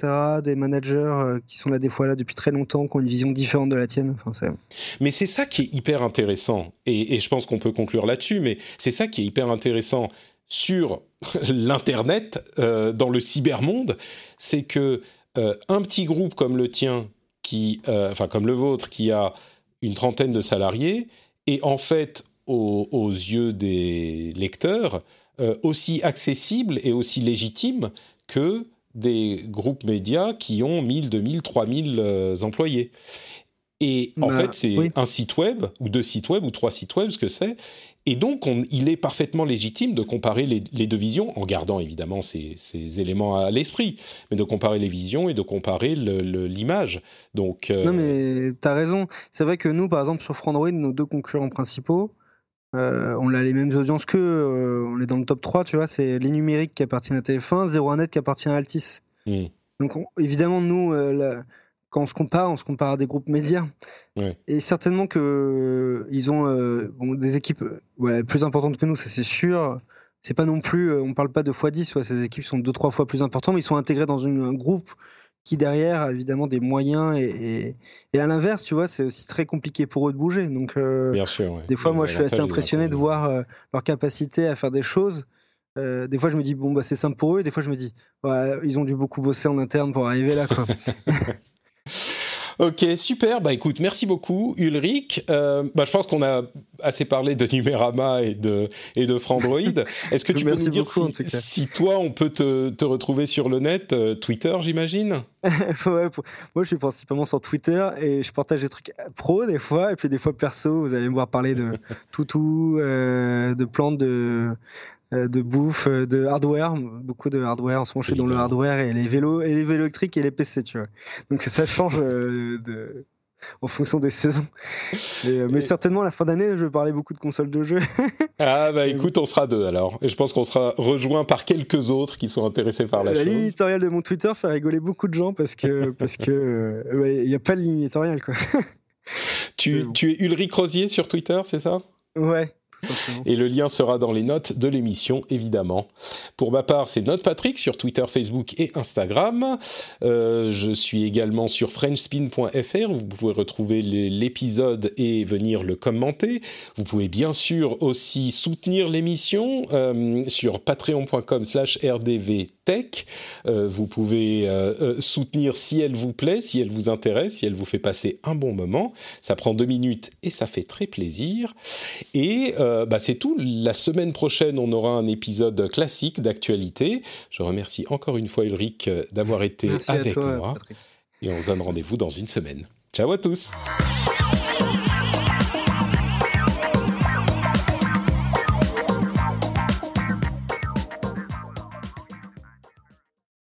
Des managers euh, qui sont là des fois là depuis très longtemps, qui ont une vision différente de la tienne. Enfin, Mais c'est ça qui est hyper intéressant, et, et je pense qu'on peut conclure là-dessus, mais c'est ça qui est hyper intéressant sur l'Internet, euh, dans le cybermonde, c'est que euh, un petit groupe comme le tien, qui, enfin comme le vôtre, qui a une trentaine de salariés, est en fait, aux, aux yeux des lecteurs, euh, aussi accessible et aussi légitime que des groupes médias qui ont 1000, 2000, 3000 euh, employés. Et en Bah, fait, c'est oui. un site web, ou deux sites web, ou trois sites web, ce que c'est. Et donc, on- il est parfaitement légitime de comparer les, les deux visions, en gardant évidemment ces, ces éléments à l'esprit, mais de comparer les visions et de comparer l'image. Donc, euh, Non, mais t'as raison. C'est vrai que nous, par exemple, sur Frandroid, nos deux concurrents principaux, euh, on a les mêmes audiences qu'eux. euh, on est dans le top 3, tu vois. C'est les numériques qui appartiennent à TF1, 01net qui appartient à Altis. Donc, on- évidemment, nous, euh, la- quand on se compare, on se compare à des groupes médias. Ouais. Et certainement que euh, ils ont bon, des équipes ouais, plus importantes que nous, ça c'est sûr. C'est pas non plus, on parle pas de x10, ouais, ces équipes sont deux, trois fois plus importantes, mais ils sont intégrés dans une- un groupe qui derrière a évidemment des moyens et, et, et à l'inverse, tu vois, c'est aussi très compliqué pour eux de bouger. Donc, euh, bien sûr. ouais. des fois, moi, je suis assez impressionné de voir euh, leur capacité à faire des choses. Euh, des fois, je me dis, bon, bah, c'est simple pour eux. Et des fois, je me dis, ouais, ils ont dû beaucoup bosser en interne pour arriver là, quoi. Ok, super. Bah écoute, merci beaucoup, Ulrich. Euh, bah, je pense qu'on a assez parlé de Numérama et de, et de Frandroid. Est-ce que tu peux nous dire beaucoup, si, toi, on peut te, te retrouver sur le net, euh, Twitter, j'imagine? Ouais, pour- moi, je suis principalement sur Twitter et je partage des trucs pro des fois, et puis des fois perso. Vous allez me voir parler de toutou, euh, de plantes, de, de bouffe, euh, de hardware, beaucoup de hardware. En ce moment, je suis dans le hardware et les vélos, et les vélos électriques et les PC, tu vois. Donc ça change euh, de, en fonction des saisons. Et, euh, mais Et- certainement, à la fin d'année, je vais parler beaucoup de consoles de jeux. Ah bah écoute, on sera deux alors. Et je pense qu'on sera rejoint par quelques autres qui sont intéressés par la, la ligne chose. éditoriale de mon Twitter fait rigoler beaucoup de gens parce que parce que euh, il n'y a pas de ligne éditoriale, quoi. Tu, tu es Ulrich Rosier sur Twitter, c'est ça? Ouais. Et le lien sera dans les notes de l'émission, évidemment. Pour ma part, c'est Note Patrick sur Twitter, Facebook et Instagram. Euh, je suis également sur FrenchSpin.fr. Vous pouvez retrouver l'épisode et venir le commenter. Vous pouvez bien sûr aussi soutenir l'émission euh, sur patreon.com/slash rdvtech. Euh, vous pouvez euh, soutenir si elle vous plaît, si elle vous intéresse, si elle vous fait passer un bon moment. Ça prend deux minutes et ça fait très plaisir. Et bah, c'est tout. La semaine prochaine, on aura un épisode classique d'actualité. Je remercie encore une fois Ulrich euh, d'avoir été Merci avec toi, moi. Patrick. Et on se donne rendez-vous dans une semaine. Ciao à tous